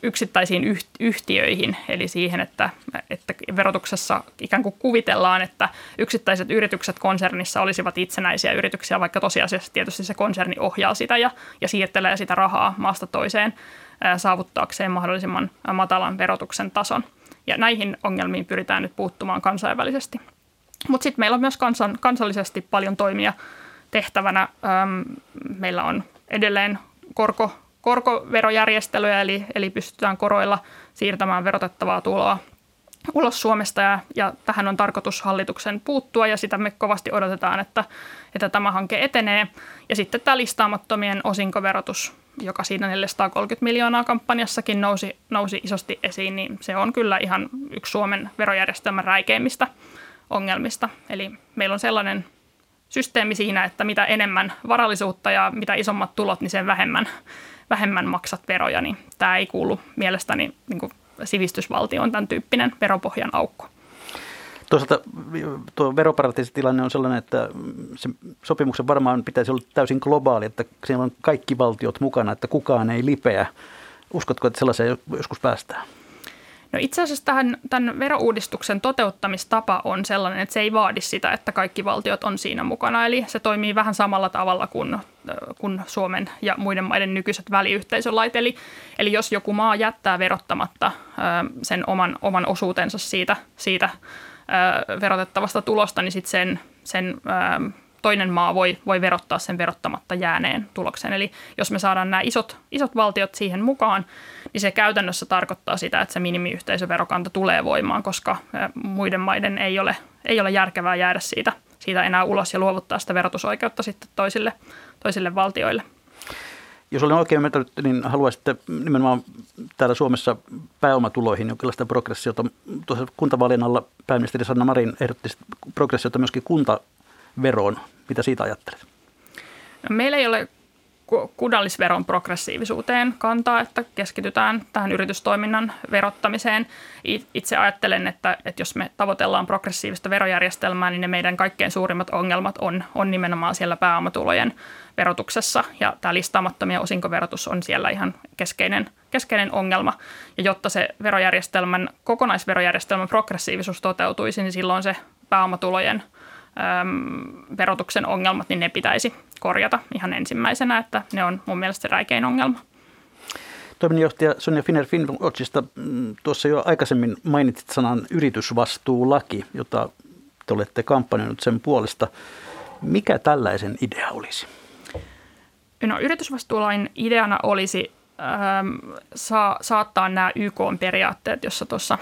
yksittäisiin yhtiöihin, eli siihen, että, että verotuksessa ikään kuin kuvitellaan, että yksittäiset yritykset konsernissa olisivat itsenäisiä yrityksiä, vaikka tosiasiassa tietysti se konserni ohjaa sitä ja, ja siirtelee sitä rahaa maasta toiseen saavuttaakseen mahdollisimman matalan verotuksen tason. Ja näihin ongelmiin pyritään nyt puuttumaan kansainvälisesti. Mutta sitten meillä on myös kansan, kansallisesti paljon toimia tehtävänä. Meillä on edelleen korko, korkoverojärjestelyjä, eli, eli pystytään koroilla siirtämään verotettavaa tuloa ulos Suomesta ja, ja tähän on tarkoitus hallituksen puuttua ja sitä me kovasti odotetaan, että, että tämä hanke etenee. Ja sitten tämä listaamattomien osinkoverotus, joka siinä 430 miljoonaa kampanjassakin nousi, nousi isosti esiin, niin se on kyllä ihan yksi Suomen verojärjestelmän räikeimmistä ongelmista. Eli meillä on sellainen systeemi siinä, että mitä enemmän varallisuutta ja mitä isommat tulot, niin sen vähemmän, vähemmän maksat veroja. Niin tämä ei kuulu mielestäni niin kuin sivistysvaltio on tämän tyyppinen veropohjan aukko. Toisaalta tuo veroparatiisitilanne on sellainen, että se sopimuksen varmaan pitäisi olla täysin globaali, että siellä on kaikki valtiot mukana, että kukaan ei lipeä. Uskotko, että sellaiseen joskus päästään? No itse asiassa tähän, tämän verouudistuksen toteuttamistapa on sellainen, että se ei vaadi sitä, että kaikki valtiot on siinä mukana. Eli se toimii vähän samalla tavalla kuin, kuin Suomen ja muiden maiden nykyiset väliyhteisölait. Eli, eli jos joku maa jättää verottamatta sen oman, oman osuutensa siitä, siitä verotettavasta tulosta, niin sitten sen, sen toinen maa voi, voi verottaa sen verottamatta jääneen tuloksen. Eli jos me saadaan nämä isot, isot valtiot siihen mukaan, niin se käytännössä tarkoittaa sitä, että se minimiyhteisöverokanta tulee voimaan, koska muiden maiden ei ole, ei ole järkevää jäädä siitä, siitä enää ulos ja luovuttaa sitä verotusoikeutta sitten toisille, toisille valtioille. Jos olen oikein ymmärtänyt, niin haluaisitte nimenomaan täällä Suomessa pääomatuloihin jonkinlaista progressiota. Tuossa kuntavaalien alla pääministeri Sanna Marin ehdotti progressiota myöskin kuntaveroon. Mitä siitä ajattelet? No, meillä ei ole kunnallisveron progressiivisuuteen kantaa, että keskitytään tähän yritystoiminnan verottamiseen. Itse ajattelen, että, että jos me tavoitellaan progressiivista verojärjestelmää, niin ne meidän kaikkein suurimmat ongelmat on, on nimenomaan siellä pääomatulojen verotuksessa. Ja tämä listaamattomien osinkoverotus on siellä ihan keskeinen, keskeinen ongelma. Ja jotta se verojärjestelmän, kokonaisverojärjestelmän progressiivisuus toteutuisi, niin silloin se pääomatulojen – verotuksen ongelmat, niin ne pitäisi korjata ihan ensimmäisenä, että ne on mun mielestä se räikein ongelma. Toiminnanjohtaja Sonja Finner Finwatchista, mm, tuossa jo aikaisemmin mainitsit sanan yritysvastuulaki, jota te olette kampanjoinut sen puolesta. Mikä tällaisen idea olisi? No, yritysvastuulain ideana olisi ähm, saa, saattaa nämä YK-periaatteet, jossa tuossa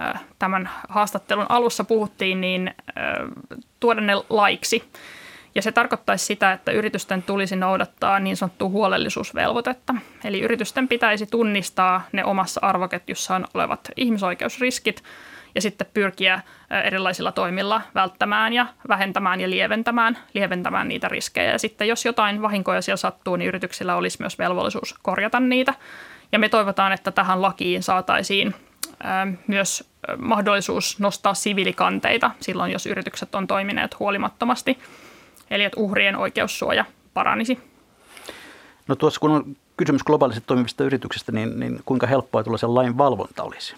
äh, tämän haastattelun alussa puhuttiin, niin äh, tuoda ne laiksi. Ja se tarkoittaisi sitä, että yritysten tulisi noudattaa niin sanottua huolellisuusvelvoitetta. Eli yritysten pitäisi tunnistaa ne omassa arvoketjussaan olevat ihmisoikeusriskit ja sitten pyrkiä erilaisilla toimilla välttämään ja vähentämään ja lieventämään, lieventämään niitä riskejä. Ja sitten jos jotain vahinkoja siellä sattuu, niin yrityksillä olisi myös velvollisuus korjata niitä. Ja me toivotaan, että tähän lakiin saataisiin myös mahdollisuus nostaa siviilikanteita silloin, jos yritykset on toimineet huolimattomasti. Eli että uhrien oikeussuoja paranisi. No tuossa kun on kysymys globaalisesti toimivista yrityksistä, niin, niin kuinka helppoa tuollaisen lain valvonta olisi?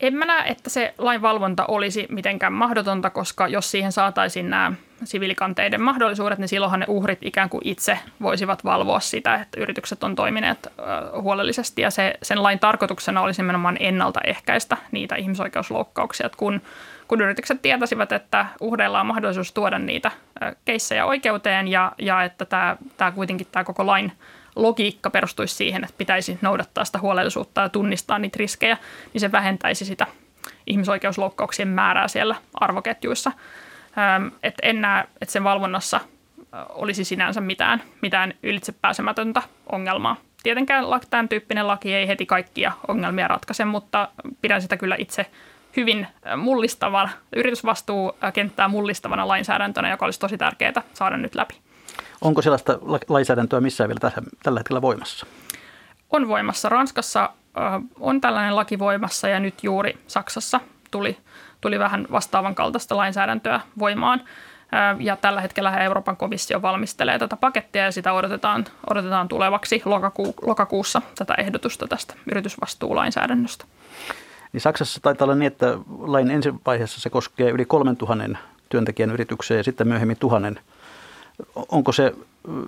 En mä näe, että se lainvalvonta olisi mitenkään mahdotonta, koska jos siihen saataisiin nämä siviilikanteiden mahdollisuudet, niin silloinhan ne uhrit ikään kuin itse voisivat valvoa sitä, että yritykset on toimineet huolellisesti. Ja se, sen lain tarkoituksena olisi nimenomaan ennaltaehkäistä niitä ihmisoikeusloukkauksia. Että kun, kun yritykset tietäisivät, että uhreilla on mahdollisuus tuoda niitä keissejä oikeuteen ja, ja että tämä, tämä kuitenkin tämä koko lain logiikka perustuisi siihen, että pitäisi noudattaa sitä huolellisuutta ja tunnistaa niitä riskejä, niin se vähentäisi sitä ihmisoikeusloukkauksien määrää siellä arvoketjuissa. Että en näe, että sen valvonnassa olisi sinänsä mitään, mitään ylitsepääsemätöntä ongelmaa. Tietenkään tämän tyyppinen laki ei heti kaikkia ongelmia ratkaise, mutta pidän sitä kyllä itse hyvin mullistavana, yritysvastuukenttää mullistavana lainsäädäntönä, joka olisi tosi tärkeää saada nyt läpi. Onko sellaista lainsäädäntöä missään vielä tällä hetkellä voimassa? On voimassa. Ranskassa on tällainen laki voimassa ja nyt juuri Saksassa tuli, tuli vähän vastaavan kaltaista lainsäädäntöä voimaan. Ja tällä hetkellä Euroopan komissio valmistelee tätä pakettia ja sitä odotetaan, odotetaan tulevaksi lokaku, lokakuussa tätä ehdotusta tästä yritysvastuulainsäädännöstä. Niin Saksassa taitaa olla niin, että lain ensivaiheessa se koskee yli 3000 työntekijän yritykseen ja sitten myöhemmin tuhannen. Onko se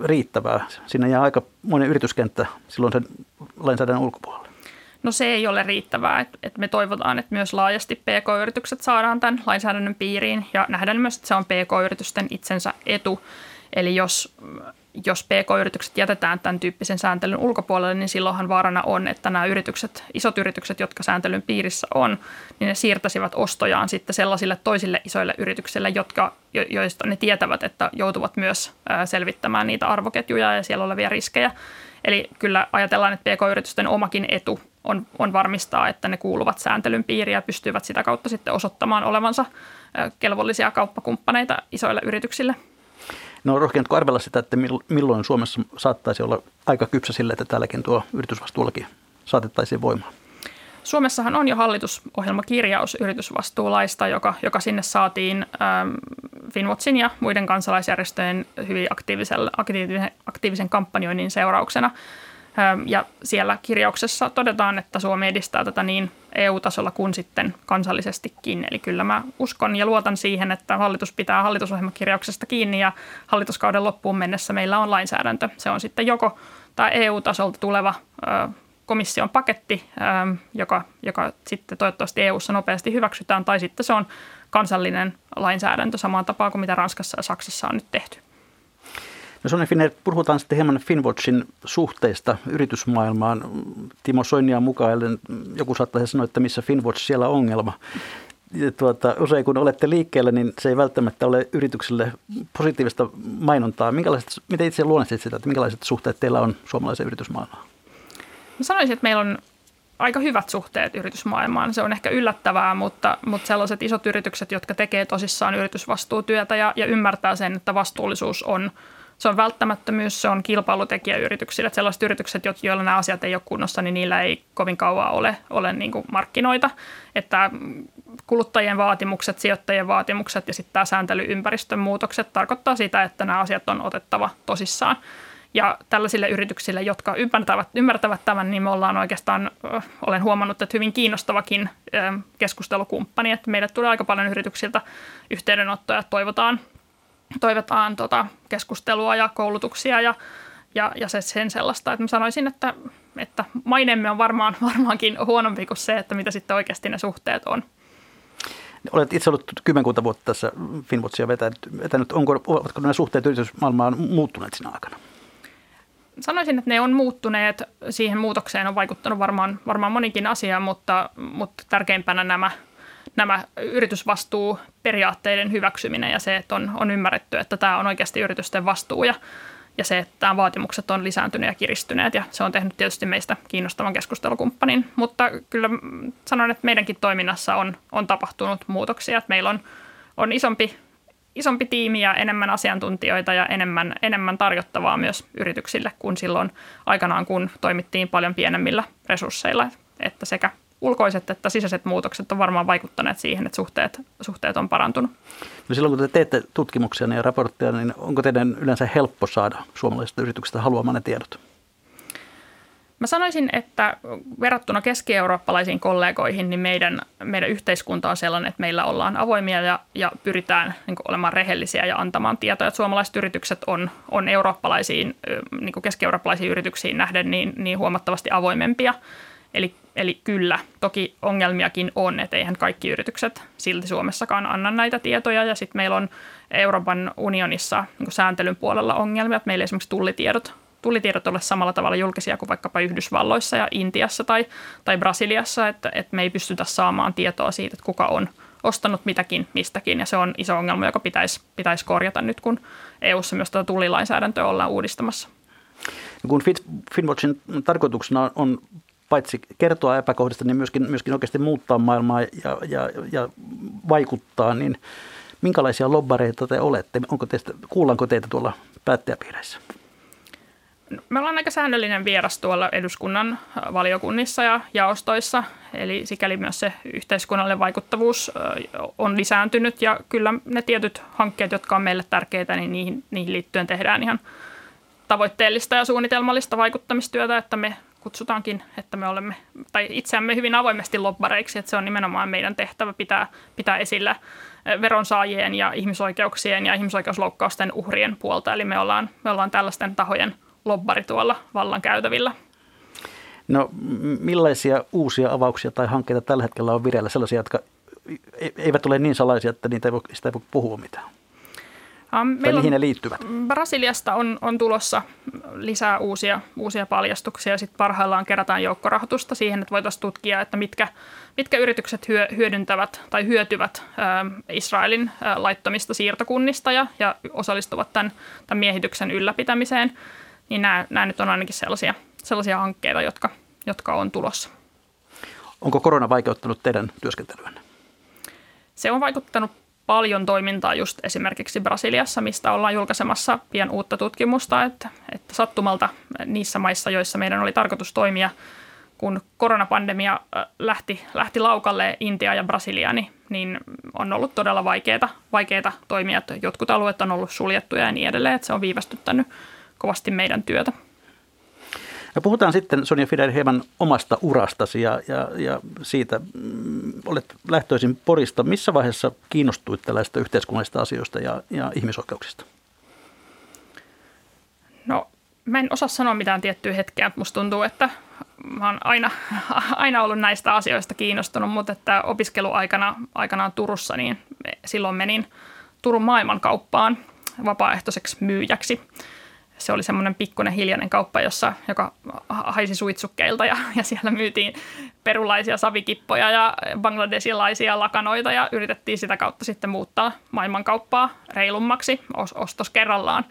riittävää? Siinä jää aika monen yrityskenttä silloin sen lainsäädännön ulkopuolelle. No se ei ole riittävää. että et me toivotaan, että myös laajasti PK-yritykset saadaan tämän lainsäädännön piiriin ja nähdään myös, että se on PK-yritysten itsensä etu. Eli jos jos PK-yritykset jätetään tämän tyyppisen sääntelyn ulkopuolelle, niin silloinhan vaarana on, että nämä yritykset, isot yritykset, jotka sääntelyn piirissä on, niin ne siirtäisivät ostojaan sitten sellaisille toisille isoille yrityksille, jotka, joista ne tietävät, että joutuvat myös selvittämään niitä arvoketjuja ja siellä olevia riskejä. Eli kyllä ajatellaan, että PK-yritysten omakin etu on, on varmistaa, että ne kuuluvat sääntelyn piiriin ja pystyvät sitä kautta sitten osoittamaan olevansa kelvollisia kauppakumppaneita isoille yrityksille – No rohkeatko arvella sitä, että milloin Suomessa saattaisi olla aika kypsä sille, että täälläkin tuo yritysvastuulaki saatettaisiin voimaan? Suomessahan on jo hallitusohjelmakirjaus yritysvastuulaista, joka, joka sinne saatiin ähm, Finwatchin ja muiden kansalaisjärjestöjen hyvin aktiivisen, aktiivisen kampanjoinnin seurauksena – ja siellä kirjauksessa todetaan, että Suomi edistää tätä niin EU-tasolla kuin sitten kansallisestikin. Eli kyllä mä uskon ja luotan siihen, että hallitus pitää hallitusohjelmakirjauksesta kiinni ja hallituskauden loppuun mennessä meillä on lainsäädäntö. Se on sitten joko tämä EU-tasolta tuleva komission paketti, joka, joka sitten toivottavasti EU-ssa nopeasti hyväksytään, tai sitten se on kansallinen lainsäädäntö samaan tapaan kuin mitä Ranskassa ja Saksassa on nyt tehty. No Sonja Finner, puhutaan sitten hieman Finwatchin suhteista yritysmaailmaan. Timo Soinia mukaan, joku saattaisi sanoa, että missä Finwatch siellä on ongelma. Tuota, usein kun olette liikkeellä, niin se ei välttämättä ole yritykselle positiivista mainontaa. Minkälaiset, miten itse luonnehtit sitä, että minkälaiset suhteet teillä on suomalaiseen yritysmaailmaan? Mä sanoisin, että meillä on aika hyvät suhteet yritysmaailmaan. Se on ehkä yllättävää, mutta, mutta sellaiset isot yritykset, jotka tekee tosissaan yritysvastuutyötä ja, ja ymmärtää sen, että vastuullisuus on – se on välttämättömyys, se on kilpailutekijä yrityksille. Että sellaiset yritykset, joilla nämä asiat ei ole kunnossa, niin niillä ei kovin kauan ole, ole niin kuin markkinoita. Että kuluttajien vaatimukset, sijoittajien vaatimukset ja sitten tämä sääntelyympäristön muutokset tarkoittaa sitä, että nämä asiat on otettava tosissaan. Ja tällaisille yrityksille, jotka ymmärtävät, ymmärtävät tämän, niin me ollaan oikeastaan, olen huomannut, että hyvin kiinnostavakin keskustelukumppani. Että meille tulee aika paljon yrityksiltä yhteydenottoja, toivotaan toivotaan tota keskustelua ja koulutuksia ja, ja, ja se, sen sellaista. Että mä sanoisin, että, että maineemme on varmaan, varmaankin huonompi kuin se, että mitä sitten oikeasti ne suhteet on. Olet itse ollut kymmenkunta vuotta tässä Finwatchia vetänyt. vetänyt. Onko, ovatko nämä suhteet yritysmaailmaan muuttuneet sinä aikana? Sanoisin, että ne on muuttuneet. Siihen muutokseen on vaikuttanut varmaan, varmaan monikin asia, mutta, mutta tärkeimpänä nämä – nämä yritysvastuuperiaatteiden hyväksyminen ja se, että on, on ymmärretty, että tämä on oikeasti yritysten vastuu ja, ja se, että tämä vaatimukset on lisääntyneet ja kiristyneet. Ja se on tehnyt tietysti meistä kiinnostavan keskustelukumppanin. Mutta kyllä sanon, että meidänkin toiminnassa on, on tapahtunut muutoksia, että meillä on, on isompi, isompi tiimi ja enemmän asiantuntijoita ja enemmän, enemmän tarjottavaa myös yrityksille kuin silloin aikanaan, kun toimittiin paljon pienemmillä resursseilla, että sekä ulkoiset että sisäiset muutokset on varmaan vaikuttaneet siihen, että suhteet, suhteet on parantunut. No silloin kun te teette tutkimuksia ja raportteja, niin onko teidän yleensä helppo saada suomalaisista yrityksistä haluamanne tiedot? Mä sanoisin, että verrattuna keski-eurooppalaisiin kollegoihin, niin meidän, meidän yhteiskunta on sellainen, että meillä ollaan avoimia ja, ja pyritään niin olemaan rehellisiä ja antamaan tietoja. Että suomalaiset yritykset on, on eurooppalaisiin, niin keski-eurooppalaisiin yrityksiin nähden niin, niin huomattavasti avoimempia. Eli Eli kyllä, toki ongelmiakin on, että eihän kaikki yritykset silti Suomessakaan anna näitä tietoja. Ja sitten meillä on Euroopan unionissa niin sääntelyn puolella ongelmia, että meillä esimerkiksi tullitiedot, tullitiedot ole samalla tavalla julkisia kuin vaikkapa Yhdysvalloissa ja Intiassa tai, tai Brasiliassa, että, että me ei pystytä saamaan tietoa siitä, että kuka on ostanut mitäkin mistäkin. Ja se on iso ongelma, joka pitäisi, pitäisi korjata nyt, kun EU-ssa myös tätä tullilainsäädäntöä ollaan uudistamassa. Kun Finwatchin tarkoituksena on paitsi kertoa epäkohdista, niin myöskin, myöskin oikeasti muuttaa maailmaa ja, ja, ja vaikuttaa, niin minkälaisia lobbareita te olette? Onko teistä, kuullaanko teitä tuolla päättäjäpiireissä? Me ollaan aika säännöllinen vieras tuolla eduskunnan valiokunnissa ja jaostoissa, eli sikäli myös se yhteiskunnallinen vaikuttavuus on lisääntynyt ja kyllä ne tietyt hankkeet, jotka on meille tärkeitä, niin niihin, niihin liittyen tehdään ihan tavoitteellista ja suunnitelmallista vaikuttamistyötä, että me kutsutaankin, että me olemme, tai itseämme hyvin avoimesti lobbareiksi, että se on nimenomaan meidän tehtävä pitää, pitää esillä veronsaajien ja ihmisoikeuksien ja ihmisoikeusloukkausten uhrien puolta. Eli me ollaan, me ollaan tällaisten tahojen lobbari tuolla vallan käytävillä. No millaisia uusia avauksia tai hankkeita tällä hetkellä on vireillä, sellaisia, jotka e-, eivät ole niin salaisia, että niitä ei voi, sitä ei voi puhua mitään? Mihin ne liittyvät? Brasiliasta on, on tulossa lisää uusia, uusia paljastuksia. Sitten parhaillaan kerätään joukkorahoitusta siihen, että voitaisiin tutkia, että mitkä, mitkä yritykset hyö, hyödyntävät tai hyötyvät ä, Israelin ä, laittomista siirtokunnista ja, ja osallistuvat tämän, tämän miehityksen ylläpitämiseen. Niin nämä, nämä nyt on ainakin sellaisia, sellaisia hankkeita, jotka, jotka on tulossa. Onko korona vaikeuttanut teidän työskentelyänne? Se on vaikuttanut paljon toimintaa just esimerkiksi Brasiliassa, mistä ollaan julkaisemassa pian uutta tutkimusta, että, että sattumalta niissä maissa, joissa meidän oli tarkoitus toimia, kun koronapandemia lähti, lähti laukalle Intia ja Brasilia, niin, niin on ollut todella vaikeita, vaikeita toimia. Että jotkut alueet on ollut suljettuja ja niin edelleen, että se on viivästyttänyt kovasti meidän työtä. Ja puhutaan sitten Sonja Fider hieman omasta urastasi ja, ja, ja siitä, mm, olet lähtöisin Porista. Missä vaiheessa kiinnostuit tällaista yhteiskunnallisista asioista ja, ja ihmisoikeuksista? No, mä en osaa sanoa mitään tiettyä hetkeä. Musta tuntuu, että mä oon aina, aina ollut näistä asioista kiinnostunut, mutta että opiskeluaikana aikanaan Turussa, niin silloin menin Turun maailmankauppaan vapaaehtoiseksi myyjäksi – se oli semmoinen pikkuinen hiljainen kauppa, jossa, joka haisi suitsukkeilta ja, ja siellä myytiin perulaisia savikippoja ja bangladesilaisia lakanoita ja yritettiin sitä kautta sitten muuttaa maailmankauppaa reilummaksi ostos kerrallaan.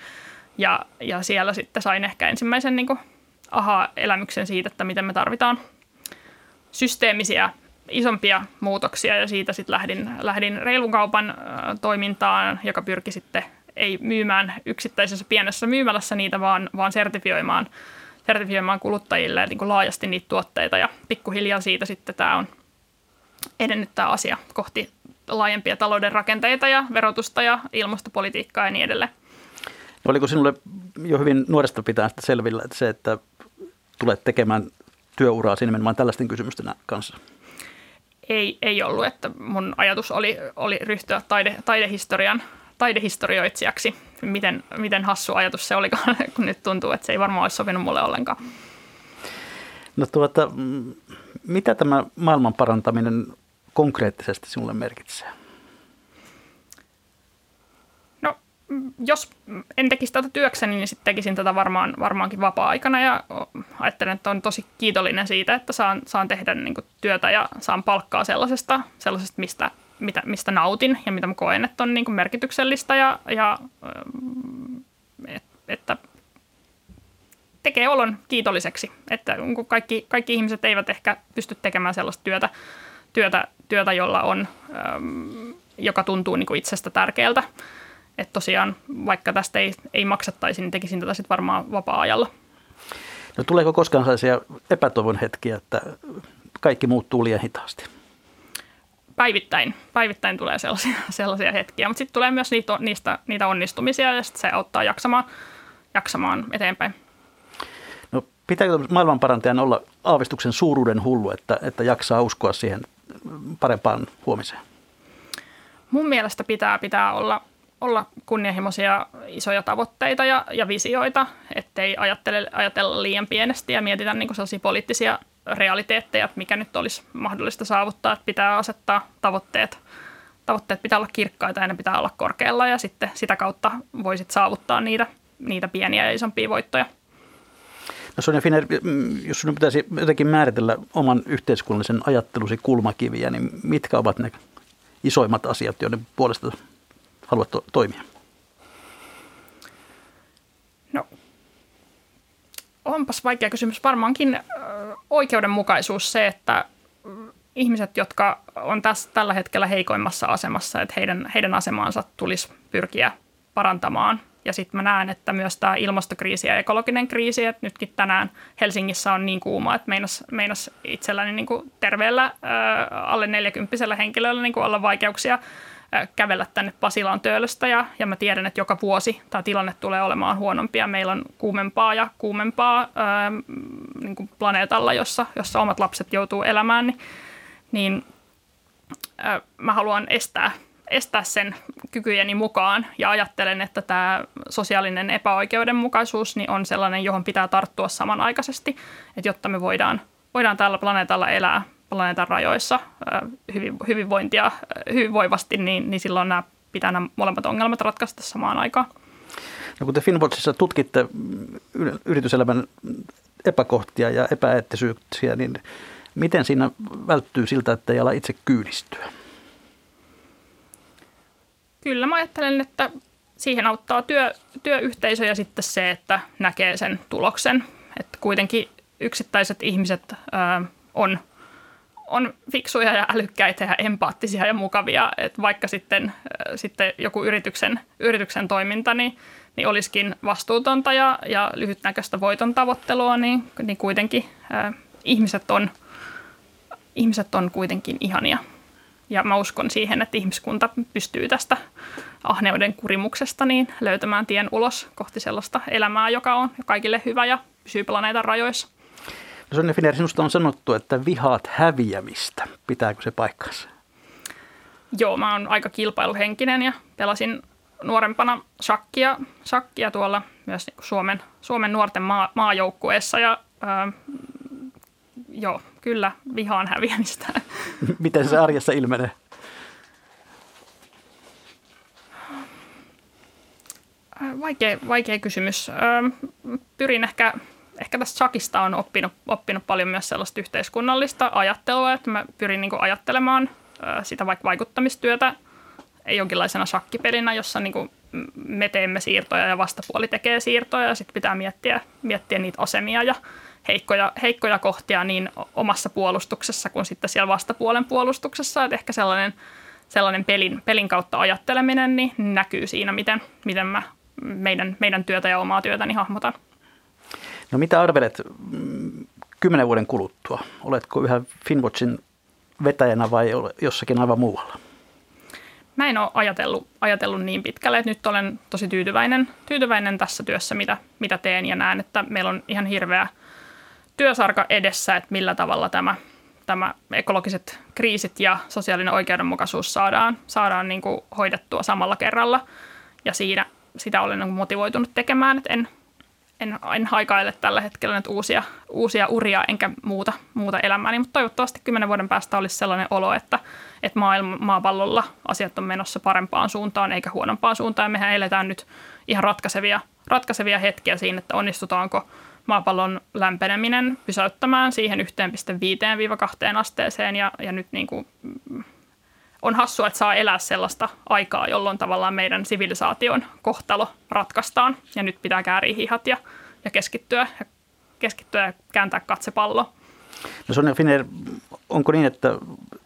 Ja, ja siellä sitten sain ehkä ensimmäisen niin aha-elämyksen siitä, että miten me tarvitaan systeemisiä isompia muutoksia ja siitä sitten lähdin, lähdin reilun kaupan toimintaan, joka pyrki sitten ei myymään yksittäisessä pienessä myymälässä niitä, vaan, vaan sertifioimaan, sertifioimaan kuluttajille niin kuin laajasti niitä tuotteita. Ja pikkuhiljaa siitä sitten tämä on edennyt tämä asia kohti laajempia talouden rakenteita ja verotusta ja ilmastopolitiikkaa ja niin edelleen. No oliko sinulle jo hyvin nuoresta pitää sitä selvillä, että se, että tulet tekemään työuraa nimenomaan tällaisten kysymysten kanssa? Ei, ei ollut, että mun ajatus oli, oli ryhtyä taide, taidehistorian taidehistorioitsijaksi. Miten, miten hassu ajatus se olikaan, kun nyt tuntuu, että se ei varmaan olisi sopinut mulle ollenkaan. No tuota, mitä tämä maailman parantaminen konkreettisesti sinulle merkitsee? No, jos en tekisi tätä työkseni, niin sitten tekisin tätä varmaan, varmaankin vapaa-aikana ja ajattelen, että on tosi kiitollinen siitä, että saan, saan tehdä niin työtä ja saan palkkaa sellaisesta, sellaisesta mistä mitä, mistä nautin ja mitä mä koen, että on niin kuin merkityksellistä ja, ja et, että tekee olon kiitolliseksi. Että kaikki, kaikki ihmiset eivät ehkä pysty tekemään sellaista työtä, työtä, työtä jolla on, joka tuntuu niin kuin itsestä tärkeältä. Että tosiaan, vaikka tästä ei, ei maksattaisi, niin tekisin tätä sitten varmaan vapaa-ajalla. No tuleeko koskaan sellaisia epätoivon hetkiä, että kaikki muuttuu liian hitaasti? Päivittäin, päivittäin tulee sellaisia, sellaisia hetkiä, mutta sitten tulee myös niitä, niistä, niitä onnistumisia ja se auttaa jaksamaan, jaksamaan eteenpäin. No pitääkö maailmanparantajan olla aavistuksen suuruuden hullu, että, että jaksaa uskoa siihen parempaan huomiseen? Mun mielestä pitää, pitää olla, olla kunnianhimoisia isoja tavoitteita ja, ja visioita, ettei ajattele, ajatella liian pienesti ja mietitä niin sellaisia poliittisia realiteetteja, että mikä nyt olisi mahdollista saavuttaa, että pitää asettaa tavoitteet. Tavoitteet pitää olla kirkkaita ja ne pitää olla korkealla ja sitten sitä kautta voisit saavuttaa niitä, niitä pieniä ja isompia voittoja. No Sonja Finner, jos sinun pitäisi jotenkin määritellä oman yhteiskunnallisen ajattelusi kulmakiviä, niin mitkä ovat ne isoimmat asiat, joiden puolesta haluat to- toimia? No onpas vaikea kysymys. Varmaankin oikeudenmukaisuus se, että ihmiset, jotka on tässä tällä hetkellä heikoimmassa asemassa, että heidän, heidän asemaansa tulisi pyrkiä parantamaan Ja sitten mä näen, että myös tämä ilmastokriisi ja ekologinen kriisi, että nytkin tänään Helsingissä on niin kuuma, että meinas, meinas itselläni niin kuin terveellä ää, alle 40 henkilöllä niin kuin olla vaikeuksia kävellä tänne Pasilaan töölöstä ja, ja mä tiedän, että joka vuosi tämä tilanne tulee olemaan huonompia. Meillä on kuumempaa ja kuumempaa ää, niin kuin planeetalla, jossa, jossa omat lapset joutuu elämään, niin, niin ää, mä haluan estää estää sen kykyjeni mukaan ja ajattelen, että tämä sosiaalinen epäoikeudenmukaisuus niin on sellainen, johon pitää tarttua samanaikaisesti, että jotta me voidaan, voidaan tällä planeetalla elää planeetan rajoissa hyvin, hyvinvointia hyvinvoivasti, niin, niin silloin nämä pitää nämä molemmat ongelmat ratkaista samaan aikaan. No kun te Finwatchissa tutkitte yrityselämän epäkohtia ja epäeettisyyksiä, niin miten siinä välttyy siltä, että ei ala itse kyydistyä? Kyllä mä ajattelen, että siihen auttaa työ, työyhteisö ja sitten se, että näkee sen tuloksen. Että kuitenkin yksittäiset ihmiset ää, on, on fiksuja ja älykkäitä ja empaattisia ja mukavia. Että vaikka sitten, ää, sitten joku yrityksen, yrityksen toiminta niin, niin olisikin vastuutonta ja, ja lyhytnäköistä voiton tavoittelua, niin, niin kuitenkin ää, ihmiset, on, ihmiset on kuitenkin ihania. Ja mä uskon siihen, että ihmiskunta pystyy tästä ahneuden kurimuksesta niin löytämään tien ulos kohti sellaista elämää, joka on kaikille hyvä ja pysyy planeetan rajoissa. No Sonja Finner, sinusta on sanottu, että vihaat häviämistä. Pitääkö se paikkansa? Joo, mä oon aika kilpailuhenkinen ja pelasin nuorempana shakkia, shakkia tuolla myös niin Suomen, Suomen nuorten maa, maajoukkueessa ja ää, joo, kyllä vihaan häviämistä. Miten se arjessa ilmenee? Vaikea, vaikea kysymys. Pyrin ehkä, ehkä tästä sakista on oppinut, oppinut paljon myös sellaista yhteiskunnallista ajattelua, että mä pyrin niin ajattelemaan sitä vaikka vaikuttamistyötä jonkinlaisena shakkipelinä, jossa niin me teemme siirtoja ja vastapuoli tekee siirtoja ja sitten pitää miettiä, miettiä niitä asemia ja heikkoja, heikkoja kohtia niin omassa puolustuksessa kuin sitten siellä vastapuolen puolustuksessa. Että ehkä sellainen, sellainen pelin, pelin kautta ajatteleminen niin näkyy siinä, miten, miten mä meidän, meidän työtä ja omaa työtäni hahmotan. No mitä arvelet mm, kymmenen vuoden kuluttua? Oletko yhä Finwatchin vetäjänä vai jossakin aivan muualla? Mä en ole ajatellut, ajatellut niin pitkälle, että nyt olen tosi tyytyväinen, tyytyväinen tässä työssä, mitä, mitä teen ja näen, että meillä on ihan hirveä – työsarka edessä, että millä tavalla tämä, tämä ekologiset kriisit ja sosiaalinen oikeudenmukaisuus saadaan, saadaan niin kuin hoidettua samalla kerralla. Ja siinä sitä olen niin motivoitunut tekemään, että en, en, en haikaile tällä hetkellä nyt uusia, uusia uria enkä muuta, muuta elämääni, mutta toivottavasti kymmenen vuoden päästä olisi sellainen olo, että, että maailma, maapallolla asiat on menossa parempaan suuntaan eikä huonompaan suuntaan. Ja mehän eletään nyt ihan ratkaisevia, ratkaisevia hetkiä siinä, että onnistutaanko – maapallon lämpeneminen pysäyttämään siihen 1,5-2 asteeseen ja, ja nyt niin kuin, on hassua, että saa elää sellaista aikaa, jolloin tavallaan meidän sivilisaation kohtalo ratkaistaan ja nyt pitää kääriä hihat ja, ja keskittyä ja keskittyä ja kääntää katsepallo. No Sonja Finner, onko niin, että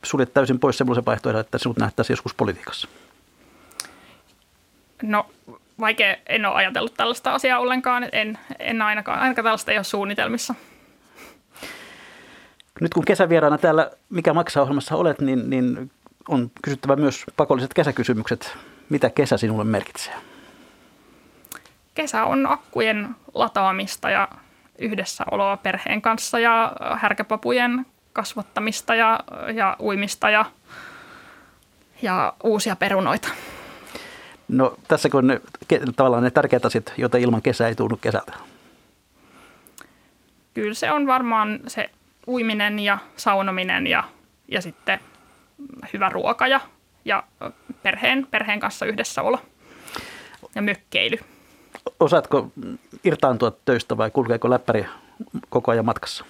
suljet täysin pois semmoisen vaihtoehdon, että sinut nähtäisiin joskus politiikassa? No vaikea, en ole ajatellut tällaista asiaa ollenkaan, en, en ainakaan, ainakaan tällaista ei ole suunnitelmissa. Nyt kun kesävieraana täällä Mikä maksaa ohjelmassa olet, niin, niin on kysyttävä myös pakolliset kesäkysymykset. Mitä kesä sinulle merkitsee? Kesä on akkujen lataamista ja yhdessäoloa perheen kanssa ja härkäpapujen kasvattamista ja, ja uimista ja, ja uusia perunoita. No tässä kun ne, tavallaan ne tärkeät asiat, joita ilman kesää ei tunnu kesältä. Kyllä se on varmaan se uiminen ja saunominen ja, ja sitten hyvä ruoka ja, ja perheen, perheen kanssa yhdessäolo ja mökkeily. Osaatko irtaantua töistä vai kulkeeko läppäri koko ajan matkassa?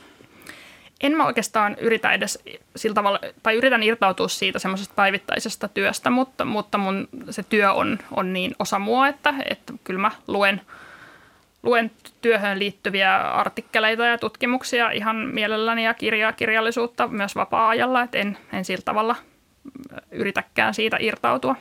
en mä oikeastaan yritä edes sillä tavalla, tai yritän irtautua siitä semmoisesta päivittäisestä työstä, mutta, mutta mun se työ on, on niin osa mua, että, että kyllä mä luen, luen työhön liittyviä artikkeleita ja tutkimuksia ihan mielelläni ja kirjaa, kirjallisuutta myös vapaa-ajalla, että en, en sillä tavalla yritäkään siitä irtautua.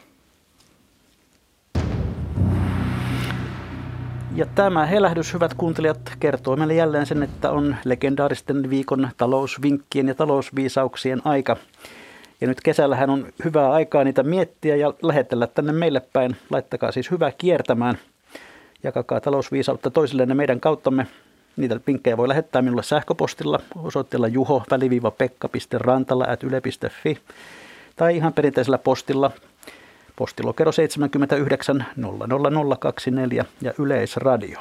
Ja tämä helähdys, hyvät kuuntelijat, kertoo meille jälleen sen, että on legendaaristen viikon talousvinkkien ja talousviisauksien aika. Ja nyt kesällähän on hyvää aikaa niitä miettiä ja lähetellä tänne meille päin. Laittakaa siis hyvää kiertämään. Jakakaa talousviisautta toisillenne meidän kauttamme. Niitä vinkkejä voi lähettää minulle sähköpostilla osoitteella juho-pekka.rantala.yle.fi tai ihan perinteisellä postilla postilokero 79 00024 ja Yleisradio.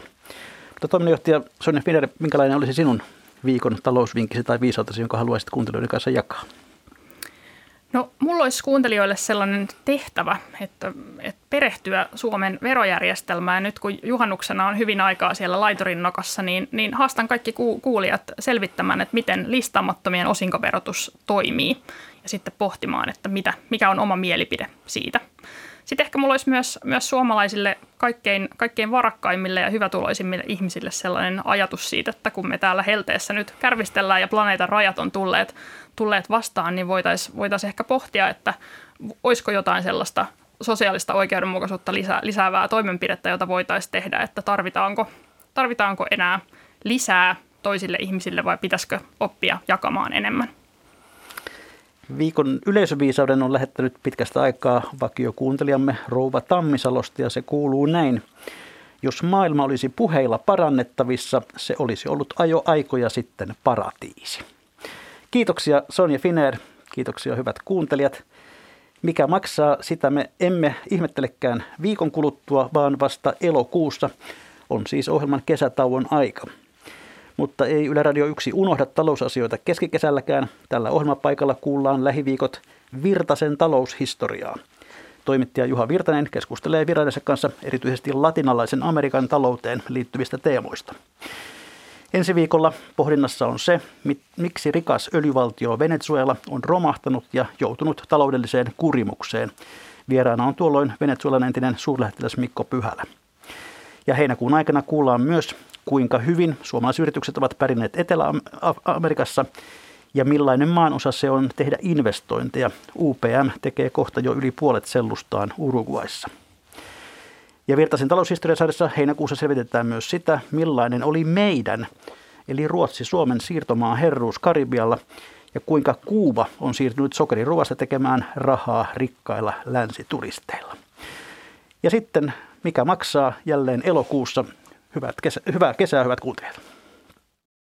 Mutta toiminnanjohtaja Sonja Fider, minkälainen olisi sinun viikon talousvinkkisi tai viisautesi, jonka haluaisit kuuntelijoiden kanssa jakaa? No, mulla olisi kuuntelijoille sellainen tehtävä, että, että perehtyä Suomen verojärjestelmään. Nyt kun juhannuksena on hyvin aikaa siellä laiturin nokassa, niin, niin haastan kaikki kuulijat selvittämään, että miten listaamattomien osinkoverotus toimii ja sitten pohtimaan, että mitä, mikä on oma mielipide siitä. Sitten ehkä mulla olisi myös, myös suomalaisille kaikkein, kaikkein varakkaimmille ja hyvätuloisimmille ihmisille sellainen ajatus siitä, että kun me täällä helteessä nyt kärvistellään ja planeetan rajat on tulleet, tulleet vastaan, niin voitaisiin voitais ehkä pohtia, että olisiko jotain sellaista sosiaalista oikeudenmukaisuutta lisää, lisäävää toimenpidettä, jota voitaisiin tehdä, että tarvitaanko, tarvitaanko enää lisää toisille ihmisille vai pitäisikö oppia jakamaan enemmän. Viikon yleisöviisauden on lähettänyt pitkästä aikaa vakiokuuntelijamme Rouva Tammisalosta ja se kuuluu näin. Jos maailma olisi puheilla parannettavissa, se olisi ollut ajo aikoja sitten paratiisi. Kiitoksia Sonja Finer, kiitoksia hyvät kuuntelijat. Mikä maksaa, sitä me emme ihmettelekään viikon kuluttua, vaan vasta elokuussa on siis ohjelman kesätauon aika. Mutta ei Yle Radio 1 unohda talousasioita keskikesälläkään. Tällä ohjelmapaikalla kuullaan lähiviikot Virtasen taloushistoriaa. Toimittaja Juha Virtanen keskustelee virallisessa kanssa erityisesti latinalaisen Amerikan talouteen liittyvistä teemoista. Ensi viikolla pohdinnassa on se, miksi rikas öljyvaltio Venezuela on romahtanut ja joutunut taloudelliseen kurimukseen. Vieraana on tuolloin Venezuelan entinen suurlähettiläs Mikko Pyhälä. Ja heinäkuun aikana kuullaan myös kuinka hyvin suomalaisyritykset ovat pärjänneet Etelä-Amerikassa ja millainen maanosa se on tehdä investointeja. UPM tekee kohta jo yli puolet sellustaan Uruguayssa. Ja Virtasen taloushistoriasarjassa heinäkuussa selvitetään myös sitä, millainen oli meidän, eli Ruotsi-Suomen siirtomaa herruus Karibialla, ja kuinka Kuuba on siirtynyt sokeriruoasta tekemään rahaa rikkailla länsituristeilla. Ja sitten, mikä maksaa jälleen elokuussa Hyvät kesä, hyvää kesää, hyvät kuuntelijat.